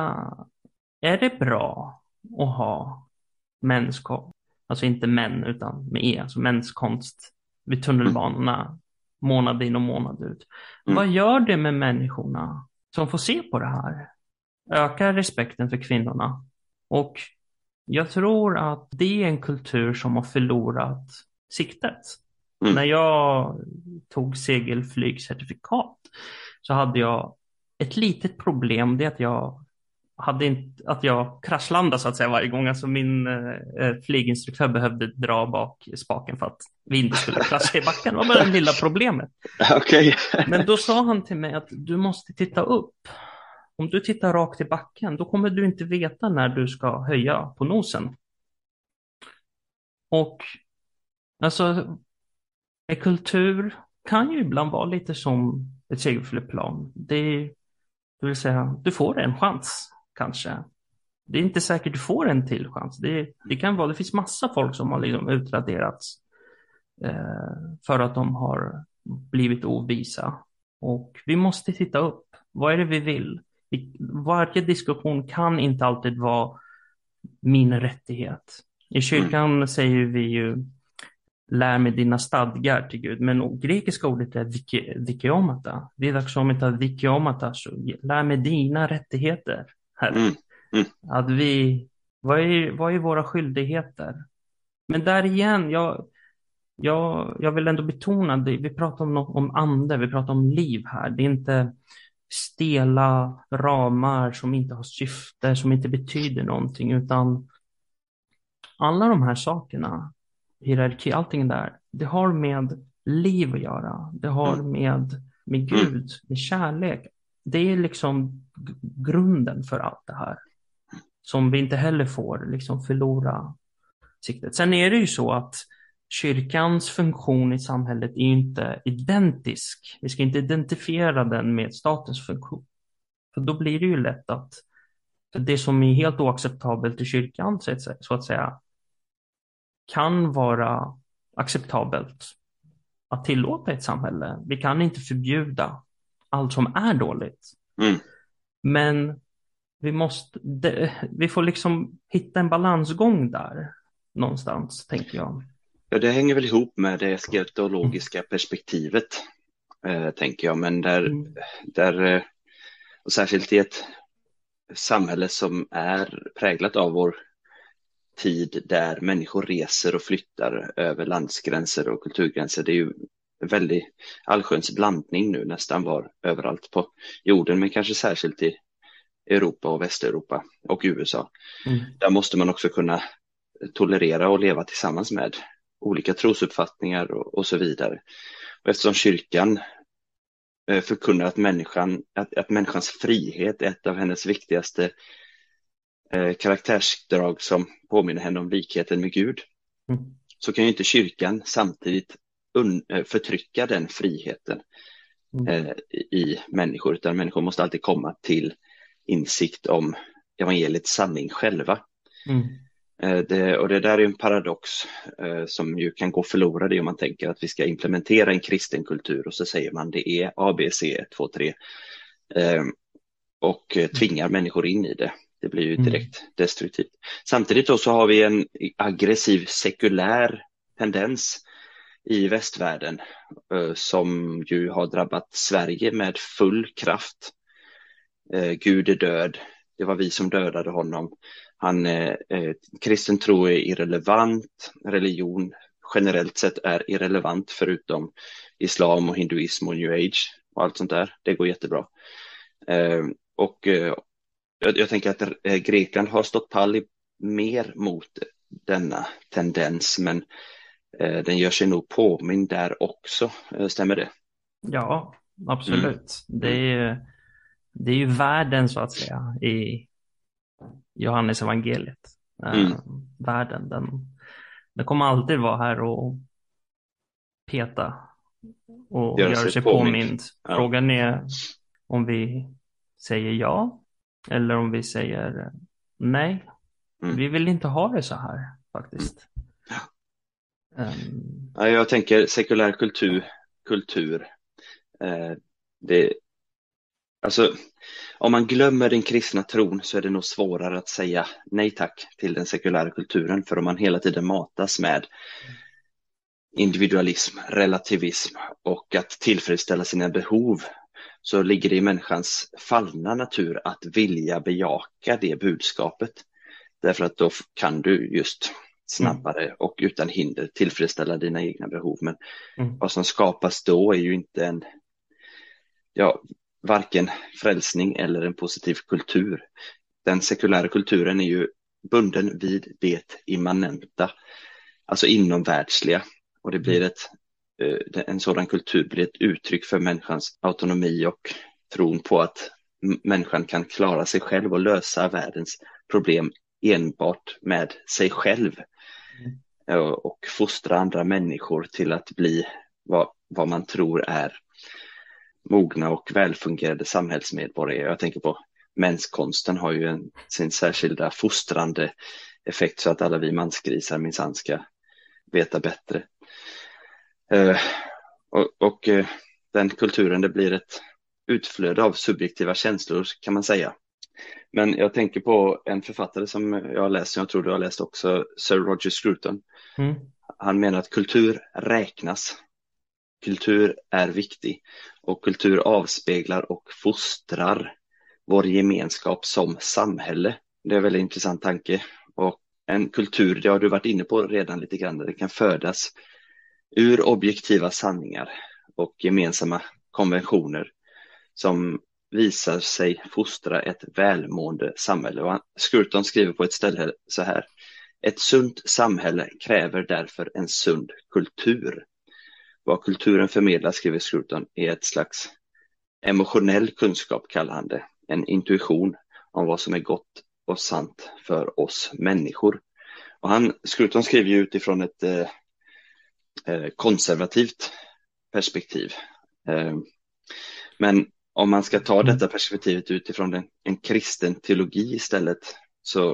är det bra att ha mänskonst, alltså inte män utan med E, alltså mänskonst vid tunnelbanorna månad in och månad ut. Mm. Vad gör det med människorna som får se på det här? Ökar respekten för kvinnorna? Och jag tror att det är en kultur som har förlorat siktet. Mm. När jag tog segelflygcertifikat så hade jag ett litet problem, det är att jag hade inte, att jag kraschlandade så att säga varje gång. Alltså min eh, eh flyginstruktör behövde dra bak spaken för att vi inte skulle krascha i backen. Det var bara det lilla problemet. Okay. Men då sa han till mig att du måste titta upp. Om du tittar rakt i backen, då kommer du inte veta när du ska höja på nosen. Och alltså, kultur kan ju ibland vara lite som ett segelflygplan. Det, det vill säga, du får en chans kanske. Det är inte säkert du får en till chans. Det, det kan vara, det finns massa folk som har liksom utraderats eh, för att de har blivit ovisa. Och vi måste titta upp. Vad är det vi vill? Varje diskussion kan inte alltid vara min rättighet. I kyrkan mm. säger vi ju lär mig dina stadgar till Gud, men grekiska ordet är dikeomata. Didaxomata dikeomata, lär mig dina rättigheter. Herre. Mm. Mm. Att vi, vad är, vad är våra skyldigheter? Men där igen, jag, jag, jag vill ändå betona det. Vi pratar om, om ande, vi pratar om liv här. Det är inte stela ramar som inte har syfte, som inte betyder någonting, utan alla de här sakerna, hierarki, allting där, det har med liv att göra. Det har mm. med, med Gud, med kärlek. Det är liksom grunden för allt det här. Som vi inte heller får liksom förlora siktet. Sen är det ju så att kyrkans funktion i samhället är inte identisk. Vi ska inte identifiera den med statens funktion. För då blir det ju lätt att det som är helt oacceptabelt i kyrkan, så att säga, kan vara acceptabelt att tillåta i ett samhälle. Vi kan inte förbjuda allt som är dåligt. Mm. Men vi måste, det, vi får liksom hitta en balansgång där någonstans, tänker jag. Ja, det hänger väl ihop med det sketologiska mm. perspektivet, eh, tänker jag. Men där, mm. där, eh, och särskilt i ett samhälle som är präglat av vår tid där människor reser och flyttar över landsgränser och kulturgränser. Det är ju en väldig allsköns blandning nu nästan var överallt på jorden, men kanske särskilt i Europa och Västeuropa och USA. Mm. Där måste man också kunna tolerera och leva tillsammans med olika trosuppfattningar och, och så vidare. Och eftersom kyrkan eh, förkunnar att, människan, att, att människans frihet är ett av hennes viktigaste eh, karaktärsdrag som påminner henne om likheten med Gud, mm. så kan ju inte kyrkan samtidigt eh, förtrycka den friheten mm. eh, i människor, utan människor måste alltid komma till insikt om evangeliets sanning själva. Mm. Eh, det, och det där är en paradox eh, som ju kan gå förlorad om man tänker att vi ska implementera en kristen kultur och så säger man det är A, B, C, 1, 2, 3 eh, och tvingar människor in i det. Det blir ju mm. direkt mm. destruktivt. Samtidigt då så har vi en aggressiv sekulär tendens i västvärlden eh, som ju har drabbat Sverige med full kraft. Eh, Gud är död, det var vi som dödade honom. Han, eh, kristen tro är irrelevant, religion generellt sett är irrelevant förutom islam och hinduism och new age och allt sånt där. Det går jättebra. Eh, och eh, jag, jag, tänker att eh, Grekland har stått pall mer mot denna tendens, men Eh, den gör sig nog påmind där också, eh, stämmer det? Ja, absolut. Mm. Det, är ju, det är ju världen så att säga i Johannes evangeliet. Eh, mm. världen, den, den kommer alltid vara här och peta och göra sig, sig påmind. påmind. Ja. Frågan är om vi säger ja eller om vi säger nej. Mm. Vi vill inte ha det så här faktiskt. Um... Ja, jag tänker sekulär kultur, kultur. Eh, det, alltså, om man glömmer den kristna tron så är det nog svårare att säga nej tack till den sekulära kulturen. För om man hela tiden matas med individualism, relativism och att tillfredsställa sina behov så ligger det i människans fallna natur att vilja bejaka det budskapet. Därför att då kan du just snabbare och utan hinder tillfredsställa dina egna behov. Men mm. vad som skapas då är ju inte en, ja, varken frälsning eller en positiv kultur. Den sekulära kulturen är ju bunden vid det immanenta, alltså inomvärldsliga. Och det blir mm. ett, en sådan kultur blir ett uttryck för människans autonomi och tron på att människan kan klara sig själv och lösa världens problem enbart med sig själv och fostra andra människor till att bli vad, vad man tror är mogna och välfungerande samhällsmedborgare. Jag tänker på menskonsten har ju en, sin särskilda fostrande effekt så att alla vi mansgrisar minsann ska veta bättre. Uh, och, och uh, den kulturen, det blir ett utflöde av subjektiva känslor kan man säga. Men jag tänker på en författare som jag har läst, som jag tror du har läst också, Sir Roger Scruton. Mm. Han menar att kultur räknas. Kultur är viktig och kultur avspeglar och fostrar vår gemenskap som samhälle. Det är en väldigt intressant tanke. Och en kultur, det har du varit inne på redan lite grann, det kan födas ur objektiva sanningar och gemensamma konventioner som visar sig fostra ett välmående samhälle. Och skriver på ett ställe så här. Ett sunt samhälle kräver därför en sund kultur. Vad kulturen förmedlar, skriver Skurton, är ett slags emotionell kunskap, kallar han det. En intuition om vad som är gott och sant för oss människor. Och han, Skurton skriver ju utifrån ett eh konservativt perspektiv. Eh, men om man ska ta mm. detta perspektivet utifrån en, en kristen teologi istället så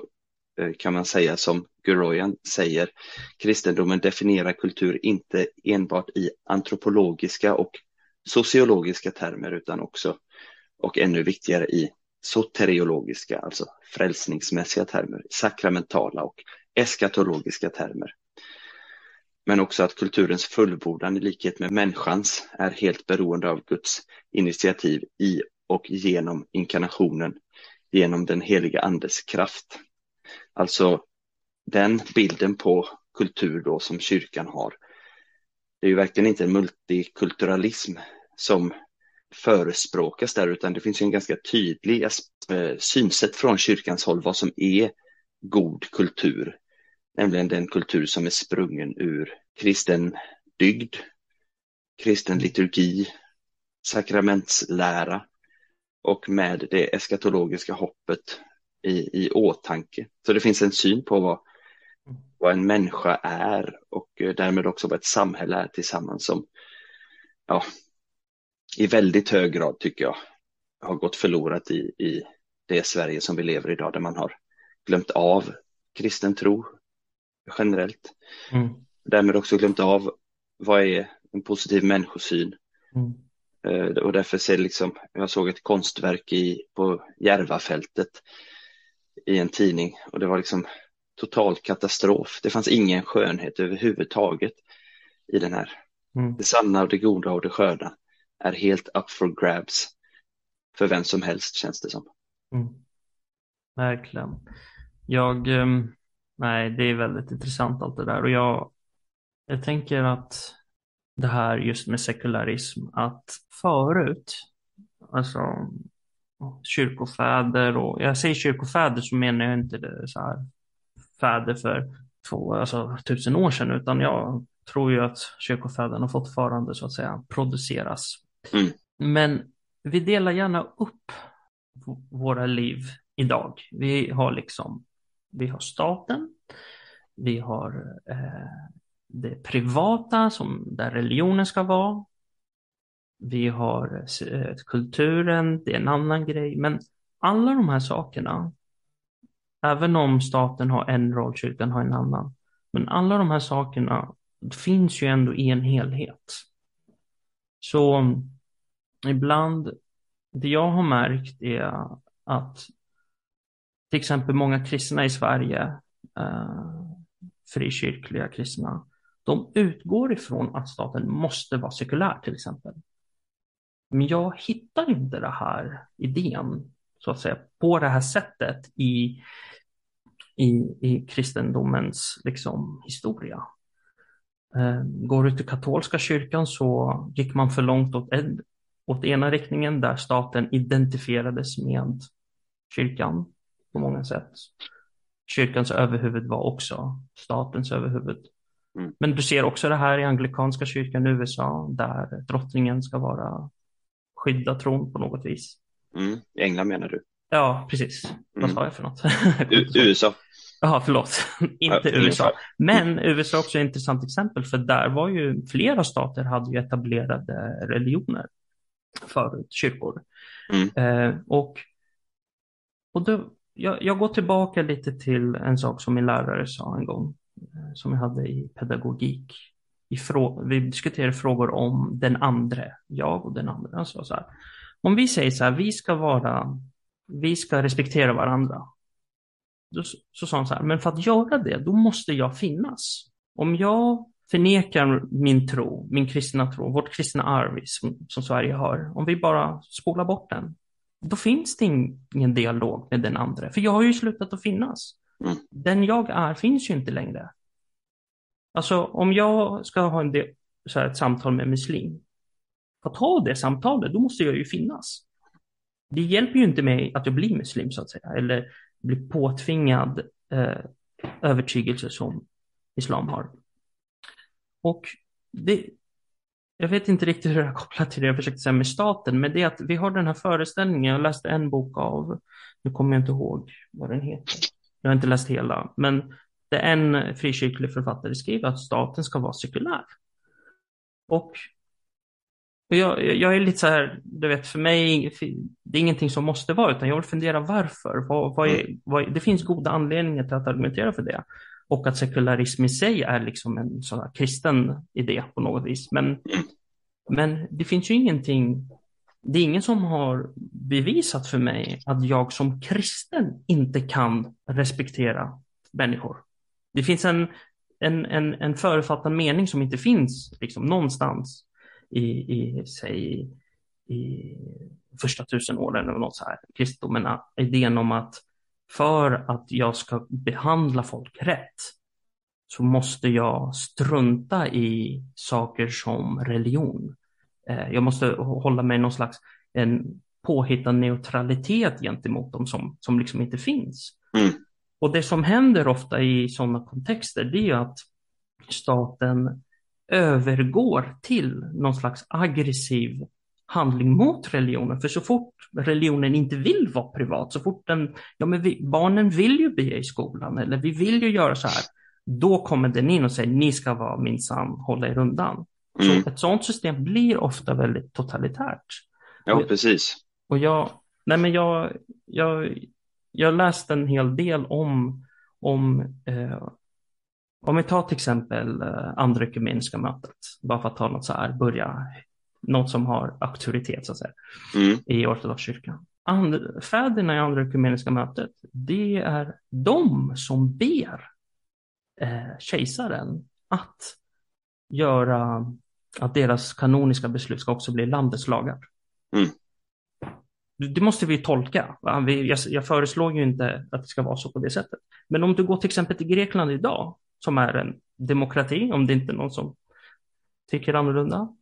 eh, kan man säga som Guroyan säger, kristendomen definierar kultur inte enbart i antropologiska och sociologiska termer utan också och ännu viktigare i soteriologiska, alltså frälsningsmässiga termer, sakramentala och eskatologiska termer. Men också att kulturens fullbordan i likhet med människans är helt beroende av Guds initiativ i och genom inkarnationen, genom den heliga andes kraft. Alltså den bilden på kultur då som kyrkan har. Det är ju verkligen inte en multikulturalism som förespråkas där, utan det finns en ganska tydlig eh, synsätt från kyrkans håll vad som är god kultur nämligen den kultur som är sprungen ur kristen dygd, kristen liturgi sakramentslära och med det eskatologiska hoppet i, i åtanke. Så det finns en syn på vad, vad en människa är och eh, därmed också vad ett samhälle är tillsammans som ja, i väldigt hög grad tycker jag har gått förlorat i, i det Sverige som vi lever i idag där man har glömt av kristen tro generellt. Mm. Därmed också glömt av vad är en positiv människosyn. Mm. Uh, och därför ser liksom, jag såg ett konstverk i, på Järvafältet i en tidning och det var liksom total katastrof. Det fanns ingen skönhet överhuvudtaget i den här. Mm. Det sanna och det goda och det sköna är helt up for grabs för vem som helst känns det som. Mm. Verkligen. Jag, ehm, nej, det är väldigt intressant allt det där och jag, jag tänker att det här just med sekularism, att förut, alltså kyrkofäder och jag säger kyrkofäder så menar jag inte det så här fäder för två, alltså tusen år sedan, utan jag tror ju att kyrkofäderna fortfarande så att säga produceras. Mm. Men vi delar gärna upp våra liv idag. Vi har liksom, vi har staten, vi har eh, det privata som där religionen ska vara. Vi har eh, kulturen, det är en annan grej. Men alla de här sakerna, även om staten har en roll, kyrkan har en annan. Men alla de här sakerna finns ju ändå i en helhet. Så mm, ibland, det jag har märkt är att till exempel många kristna i Sverige, eh, frikyrkliga kristna, de utgår ifrån att staten måste vara sekulär till exempel. Men jag hittar inte den här idén, så att säga, på det här sättet i, i, i kristendomens liksom, historia. Eh, går du till katolska kyrkan så gick man för långt åt, åt ena riktningen där staten identifierades med kyrkan på många sätt. Kyrkans överhuvud var också statens överhuvud. Mm. Men du ser också det här i anglikanska kyrkan i USA där drottningen ska vara skydda tron på något vis. Mm. I England menar du? Ja, precis. Mm. Vad sa jag för något? USA. Jaha, förlåt. Inte ja, USA. Men USA är också ett intressant exempel för där var ju flera stater hade ju etablerade religioner förut, kyrkor. Mm. Eh, och och då, jag, jag går tillbaka lite till en sak som min lärare sa en gång, eh, som jag hade i pedagogik. I frå, vi diskuterade frågor om den andra, jag och den andra. sa så här, om vi säger så här, vi ska vara, vi ska respektera varandra. Då, så sa han så här, men för att göra det, då måste jag finnas. Om jag förnekar min tro, min kristna tro, vårt kristna arv som, som Sverige har, om vi bara spolar bort den, då finns det ingen dialog med den andra. För jag har ju slutat att finnas. Mm. Den jag är finns ju inte längre. Alltså om jag ska ha en del, så här, ett samtal med muslim, för att ha det samtalet, då måste jag ju finnas. Det hjälper ju inte mig att jag blir muslim så att säga, eller blir påtvingad eh, övertygelse som islam har. Och det, jag vet inte riktigt hur det är kopplat till det jag försökte säga med staten, men det är att vi har den här föreställningen. Jag läste en bok av, nu kommer jag inte ihåg vad den heter. Jag har inte läst hela, men det är en frikyrklig författare skriver att staten ska vara sekulär. Och jag, jag är lite så här, du vet, för mig, det är ingenting som måste vara, utan jag vill fundera varför. Vad, vad är, vad, det finns goda anledningar till att argumentera för det. Och att sekularism i sig är liksom en sån kristen idé på något vis. Men, men det finns ju ingenting, det är ingen som har bevisat för mig att jag som kristen inte kan respektera människor. Det finns en, en, en, en förutfattad mening som inte finns liksom, någonstans i, i, säg, i första tusen åren eller något så här, kristendomen, idén om att för att jag ska behandla folk rätt så måste jag strunta i saker som religion. Eh, jag måste hålla mig någon slags en påhittad neutralitet gentemot dem som, som liksom inte finns. Mm. Och det som händer ofta i sådana kontexter det är att staten övergår till någon slags aggressiv handling mot religionen. För så fort religionen inte vill vara privat, så fort den, ja men vi, barnen vill ju be i skolan eller vi vill ju göra så här, då kommer den in och säger ni ska vara minsann hålla er undan. Mm. Så ett sådant system blir ofta väldigt totalitärt. Ja, och, precis. Och jag, nej men jag, jag, jag läste en hel del om, om eh, om vi tar till exempel eh, andra ekumeniska mötet, bara för att ta något så här, börja, något som har auktoritet så att säga, mm. i ortodoxkyrkan. And, fäderna i andra ekumeniska mötet, det är de som ber eh, kejsaren att göra att deras kanoniska beslut ska också bli landets lagar. Mm. Det måste vi tolka. Jag, föreslår ju inte att det ska vara så på det sättet. Men om du går till exempel till Grekland idag, som är en demokrati, om det inte är någon som tycker annorlunda.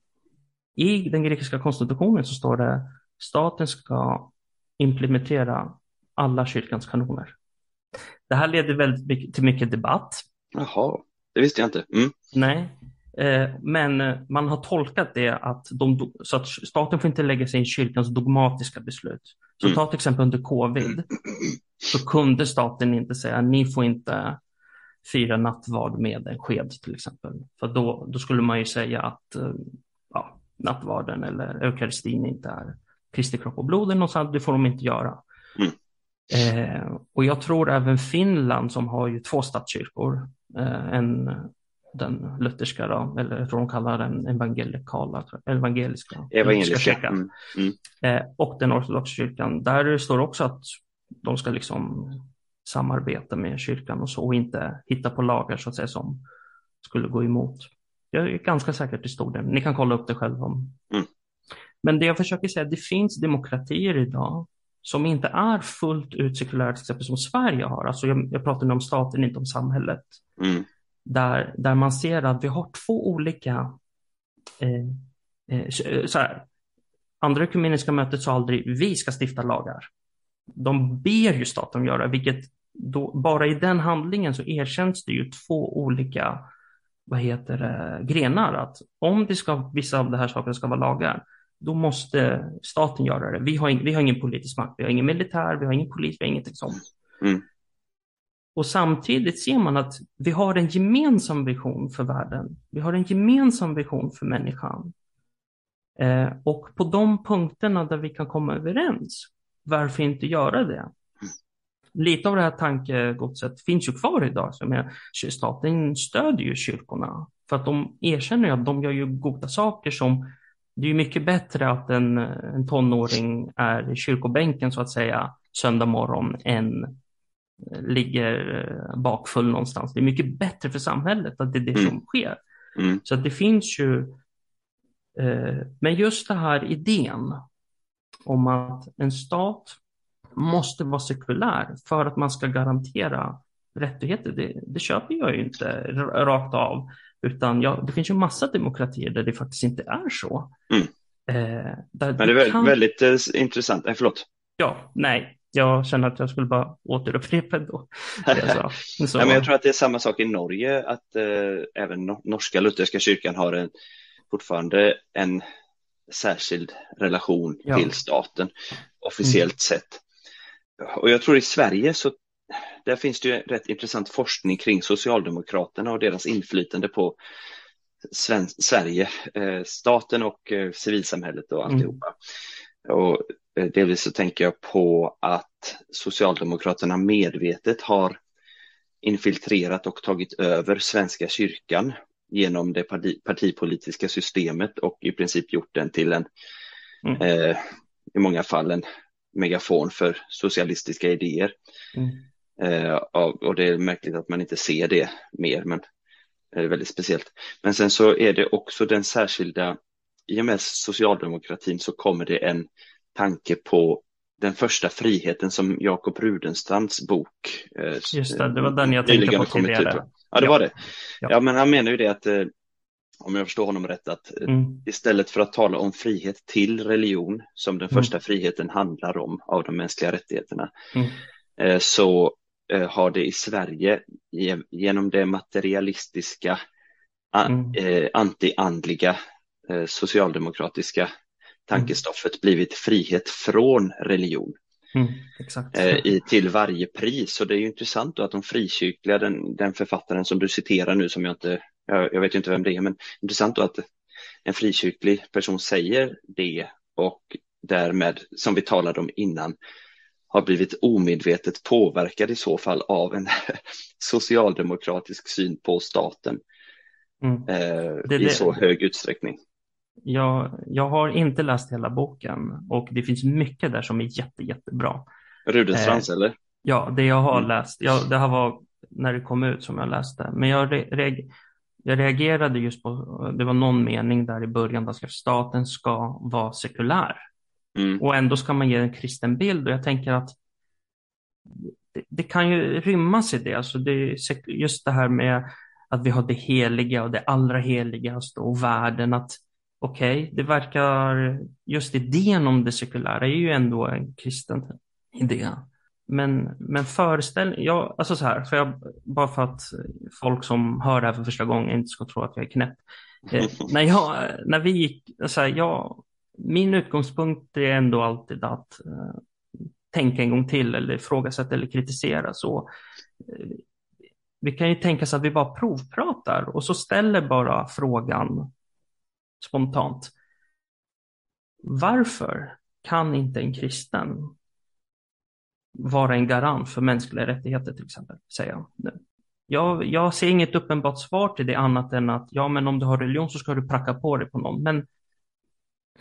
I den grekiska konstitutionen så står det staten ska implementera alla kyrkans kanoner. Det här leder väldigt mycket, till mycket debatt. Jaha, det visste jag inte. Mm. Nej, eh, men man har tolkat det att de, så att staten får inte lägga sig i kyrkans dogmatiska beslut. Så mm. ta till exempel under covid, så kunde staten inte säga ni får inte fira nattvard med en sked till exempel. För då, då skulle man ju säga att eh, nattvarden eller eukaristin inte är Kristi kropp och blod eller något sånt, det får de inte göra. Mm. Eh, och jag tror även Finland som har ju två statskyrkor, eh, en den lutherska då, eller jag tror de kallar den evangelikala, evangeliska, evangeliska kyrkan. Mm. Mm. Eh, och den ortodoxa kyrkan, där står också att de ska liksom samarbeta med kyrkan och så och inte hitta på lagar så att säga som skulle gå emot. Jag är ganska säker stor del. Ni kan kolla upp det själva. Mm. Men det jag försöker säga, det finns demokratier idag som inte är fullt ut sekulära, till exempel som Sverige har. Alltså jag, jag pratar nu om staten, inte om samhället. Mm. Där, där man ser att vi har två olika eh, eh, så här, Andra ekumeniska mötet sa aldrig vi ska stifta lagar de ber ju staten göra, vilket då, bara i den handlingen så erkänns det ju två olika vad heter det, grenar. Att om det ska, vissa av de här sakerna ska vara lagar, då måste staten göra det. Vi har, in, vi har ingen politisk makt, vi har ingen militär, vi har ingen polis, vi har ingenting sånt. Mm. Och samtidigt ser man att vi har en gemensam vision för världen. Vi har en gemensam vision för människan. Eh, och på de punkterna där vi kan komma överens varför inte göra det? Lite av det här tankegodset finns ju kvar idag. Som är, staten stödjer ju kyrkorna för att de erkänner att de gör ju goda saker som det är mycket bättre att en, en tonåring är i kyrkobänken så att säga söndag morgon än ligger bakfull någonstans. Det är mycket bättre för samhället att det är det mm. som sker. Mm. Så att det finns ju, eh, men just det här idén om att en stat måste vara sekulär för att man ska garantera rättigheter. Det, det köper jag ju inte rakt av, utan jag, det finns ju massa demokratier där det faktiskt inte är så. Mm. Eh, Men det är väldigt, kan... väldigt eh, intressant. Eh, förlåt. Ja, nej, jag känner att jag skulle bara återupprepa då. Så. ja, men jag tror att det är samma sak i Norge, att eh, även norska lutherska kyrkan har en, fortfarande en särskild relation ja. till staten officiellt mm. sett. Och jag tror i Sverige så där finns det ju rätt intressant forskning kring Socialdemokraterna och deras inflytande på Sven Sverige, eh, staten och eh, civilsamhället och mm. alltihopa. Mm. Och eh, delvis så tänker jag på att Socialdemokraterna medvetet har infiltrerat och tagit över Svenska kyrkan genom det parti, partipolitiska systemet och i princip gjort den till en, mm. eh, i många fall en megafon för socialistiska idéer. Mm. Eh, och det är märkligt att man inte ser det mer, men det är väldigt speciellt. Men sen så är det också den särskilda, i och med socialdemokratin så kommer det en tanke på den första friheten som Jakob Rudenstrands bok. Eh, Just det, det var den jag tänkte på tidigare. Ja, det var det. Ja. ja, men han menar ju det att, eh, om jag förstår honom rätt, att eh, mm. istället för att tala om frihet till religion, som den mm. första friheten handlar om av de mänskliga rättigheterna, mm. Eh, så har det i Sverige genom det materialistiska, mm. antiandliga, socialdemokratiska tankestoffet blivit frihet från religion. Mm. Eh, i, till varje pris. Och det är ju intressant att de frikyrkliga, den, den författaren som du citerar nu som jag inte, jag, jag vet inte vem det är, men intressant då att en frikyrklig person säger det och därmed, som vi talade om innan, har blivit omedvetet påverkad i så fall av en socialdemokratisk syn på staten mm. eh, det, i det. så hög utsträckning. Jag, jag har inte läst hela boken och det finns mycket där som är jätte, jättebra. Rudenstrans eh, eller? Ja, det jag har mm. läst. Ja, det här var när det kom ut som jag läste. Men jag, jag reagerade just på, det var någon mening där i början där staten ska vara sekulär. Mm. Och ändå ska man ge en kristen bild och jag tänker att det, det kan ju rymmas i det. Alltså det just det här med att vi har det heliga och det allra heligaste och världen. att Okej, okay, det verkar, just idén om det sekulära är ju ändå en kristen idé. Men, men föreställ, ja, alltså så här, för jag, bara för att folk som hör det här för första gången inte ska tro att jag är knäpp. Eh, när, jag, när vi gick, så här, jag, min utgångspunkt är ändå alltid att eh, tänka en gång till eller ifrågasätta eller kritisera. Så, eh, vi kan ju tänka så att vi bara provpratar och så ställer bara frågan spontant. Varför kan inte en kristen vara en garant för mänskliga rättigheter till exempel, säger jag nu. Jag, jag ser inget uppenbart svar till det annat än att ja, men om du har religion så ska du pracka på det på någon. Men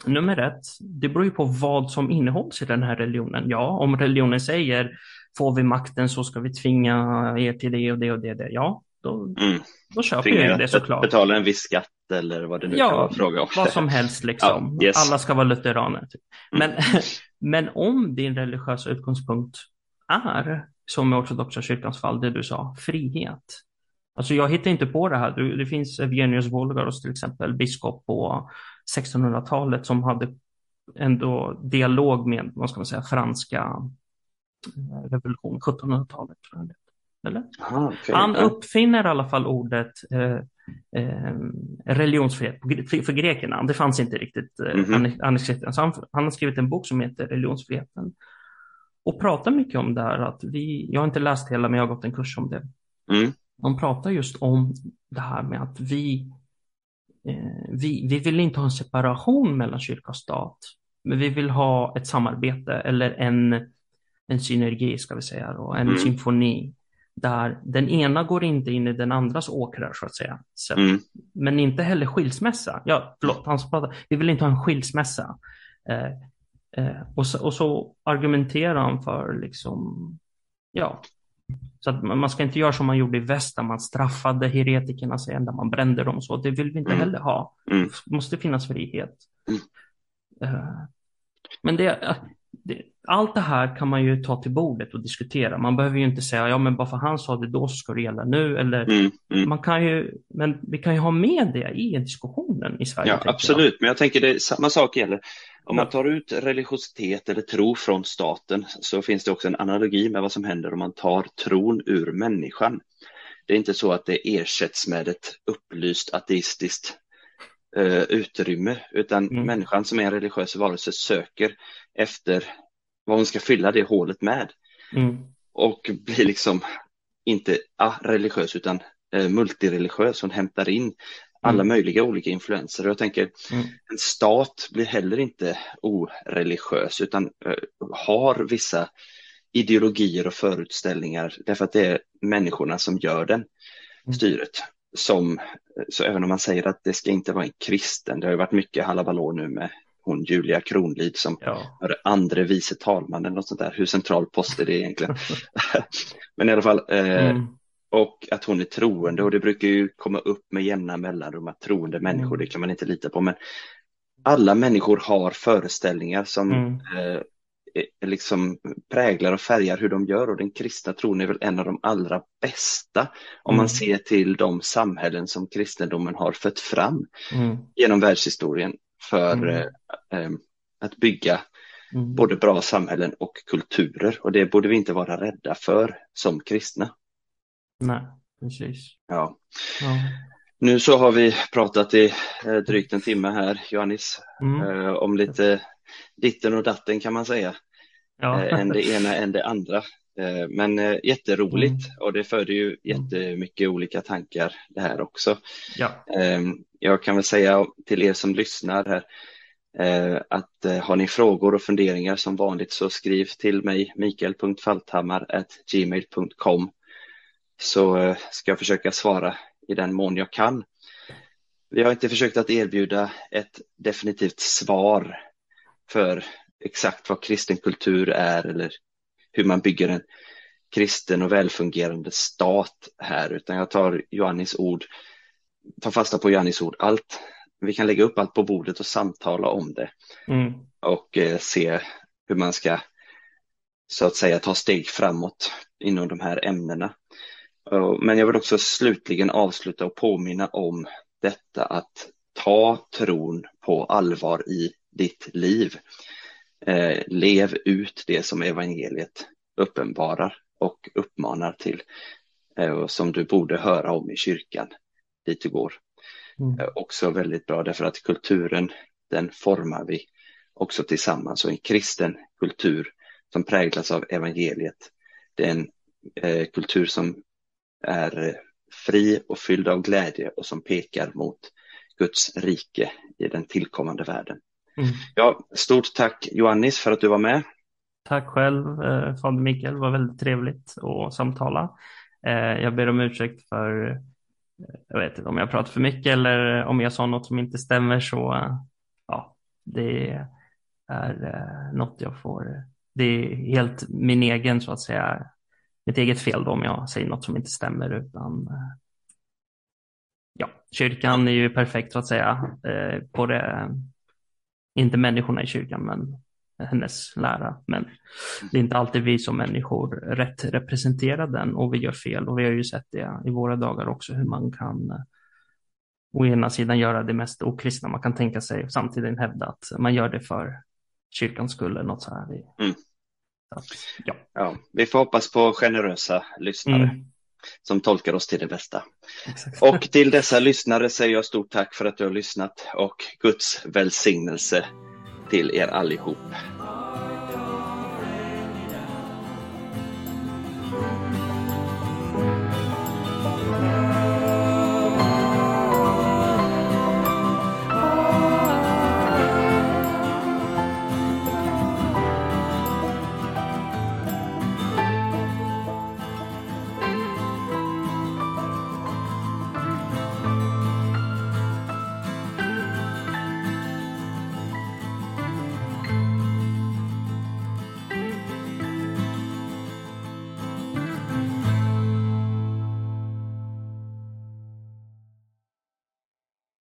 nummer ett, det beror ju på vad som innehålls i den här religionen. Ja, om religionen säger får vi makten så ska vi tvinga er till det och det och det. det. Ja, då, mm. då köper jag det såklart. Betala en viss skatt eller vad det nu ja, kan vara fråga om. vad som helst liksom. Ja, yes. Alla ska vara lutheraner. Typ. Mm. Men, men om din religiösa utgångspunkt är, som i ortodoxa kyrkans fall, det du sa, frihet. Alltså jag hittar inte på det här. Det finns Evgenius Volgaros till exempel, biskop på 1600-talet som hade ändå dialog med, vad ska man säga, franska eh, revolution, 1700-talet. Eller? Aha, okay. Han uppfinner i alla fall ordet eh, eh, religionsfrihet för, grekerna. Det fanns inte riktigt eh, mm -hmm. han, han, har skrivit en bok som heter Religionsfriheten och pratar mycket om det här att vi, jag har inte läst hela men jag har gått en kurs om det. Mm. De pratar just om det här med att vi, eh, vi, vi vill inte ha en separation mellan kyrka och stat, men vi vill ha ett samarbete eller en, en synergi ska vi säga, och en mm. symfoni där den ena går inte in i den andras åkrar så att säga. Så, mm. Men inte heller skilsmässa. Ja, förlåt, han pratar, vi vill inte ha en skilsmässa. Eh, eh, och, så, och så argumenterar han för liksom, ja, så att man ska inte göra som man gjorde i väst där man straffade heretikerna sen, där man brände dem så. Det vill vi inte mm. heller ha. Mm. Det måste finnas frihet. Mm. Uh, men det, det, allt det här kan man ju ta till bordet och diskutera. Man behöver ju inte säga, ja men bara för han sa det då så ska det gälla nu. Eller, mm, mm. Man kan ju, men vi kan ju ha med det i diskussionen i Sverige. Ja, absolut, jag. men jag tänker det samma sak gäller. Om man tar ut religiositet eller tro från staten så finns det också en analogi med vad som händer om man tar tron ur människan. Det är inte så att det ersätts med ett upplyst ateistiskt uh, utrymme, utan mm. människan som är en religiös varelse söker efter vad hon ska fylla det hålet med. Mm. Och blir liksom inte ah, religiös utan eh, multireligiös. Hon hämtar in alla mm. möjliga olika influenser. Jag tänker mm. en stat blir heller inte oreligiös utan eh, har vissa ideologier och förutställningar därför att det är människorna som gör den mm. styret. Som, så även om man säger att det ska inte vara en kristen, det har ju varit mycket halabalå nu med hon Julia Kronlid som ja. var andre vice talman eller något sånt där. Hur central post är det egentligen? Men i alla fall, eh, mm. och att hon är troende och det brukar ju komma upp med jämna mellanrum att troende människor, mm. det kan man inte lita på. Men alla människor har föreställningar som mm. eh, liksom präglar och färgar hur de gör och den kristna tron är väl en av de allra bästa om man mm. ser till de samhällen som kristendomen har fött fram mm. genom världshistorien för mm. eh, eh, att bygga mm. både bra samhällen och kulturer och det borde vi inte vara rädda för som kristna. Nej, precis. Ja. ja. Nu så har vi pratat i eh, drygt en timme här, Johannes, mm. Eh, om lite ditten och datten kan man säga. Ja. Eh, en det ena, än det andra. Men jätteroligt mm. och det föder ju mm. jättemycket olika tankar det här också. Ja. Ehm, jag kan väl säga till er som lyssnar här att har ni frågor och funderingar som vanligt så skriv till mig mikael.falthammar.gmail.com så ska jag försöka svara i den mån jag kan. Vi har inte försökt att erbjuda ett definitivt svar för exakt vad kristen kultur är eller hur man bygger en kristen och välfungerande stat här, utan jag tar Johannis ord, tar fasta på Johannis ord. Allt, vi kan lägga upp allt på bordet och samtala om det mm. och eh, se hur man ska så att säga ta steg framåt inom de här ämnena. Men jag vill också slutligen avsluta och påminna om detta att ta tron på allvar i ditt liv. Eh, lev ut det som evangeliet uppenbarar och uppmanar till eh, och som du borde höra om i kyrkan dit du går. Mm. Eh, också väldigt bra därför att kulturen den formar vi också tillsammans och en kristen kultur som präglas av evangeliet. Det är en eh, kultur som är fri och fylld av glädje och som pekar mot Guds rike i den tillkommande världen. Mm. Ja, stort tack Johannis för att du var med. Tack själv eh, Fader Mikael, det var väldigt trevligt att samtala. Eh, jag ber om ursäkt för, eh, jag vet inte om jag pratar för mycket eller om jag sa något som inte stämmer så, ja, det är något jag får, det är helt min egen så att säga mitt eget fel då om jag säger något som inte stämmer utan eh, ja, kyrkan är ju perfekt så att säga. Eh, både, eh, inte människorna i kyrkan men hennes lära. Men det är inte alltid vi som människor rätt representerar den och vi gör fel och vi har ju sett det i våra dagar också hur man kan eh, å ena sidan göra det mest okristna man kan tänka sig och samtidigt hävda att man gör det för kyrkans skull eller något så här. Mm ja. ja. vi får hoppas på generösa lyssnare mm. som tolkar oss till det bästa. Exakt. Och till dessa lyssnare säger jag stort tack för att du har lyssnat och Guds välsignelse till er allihop.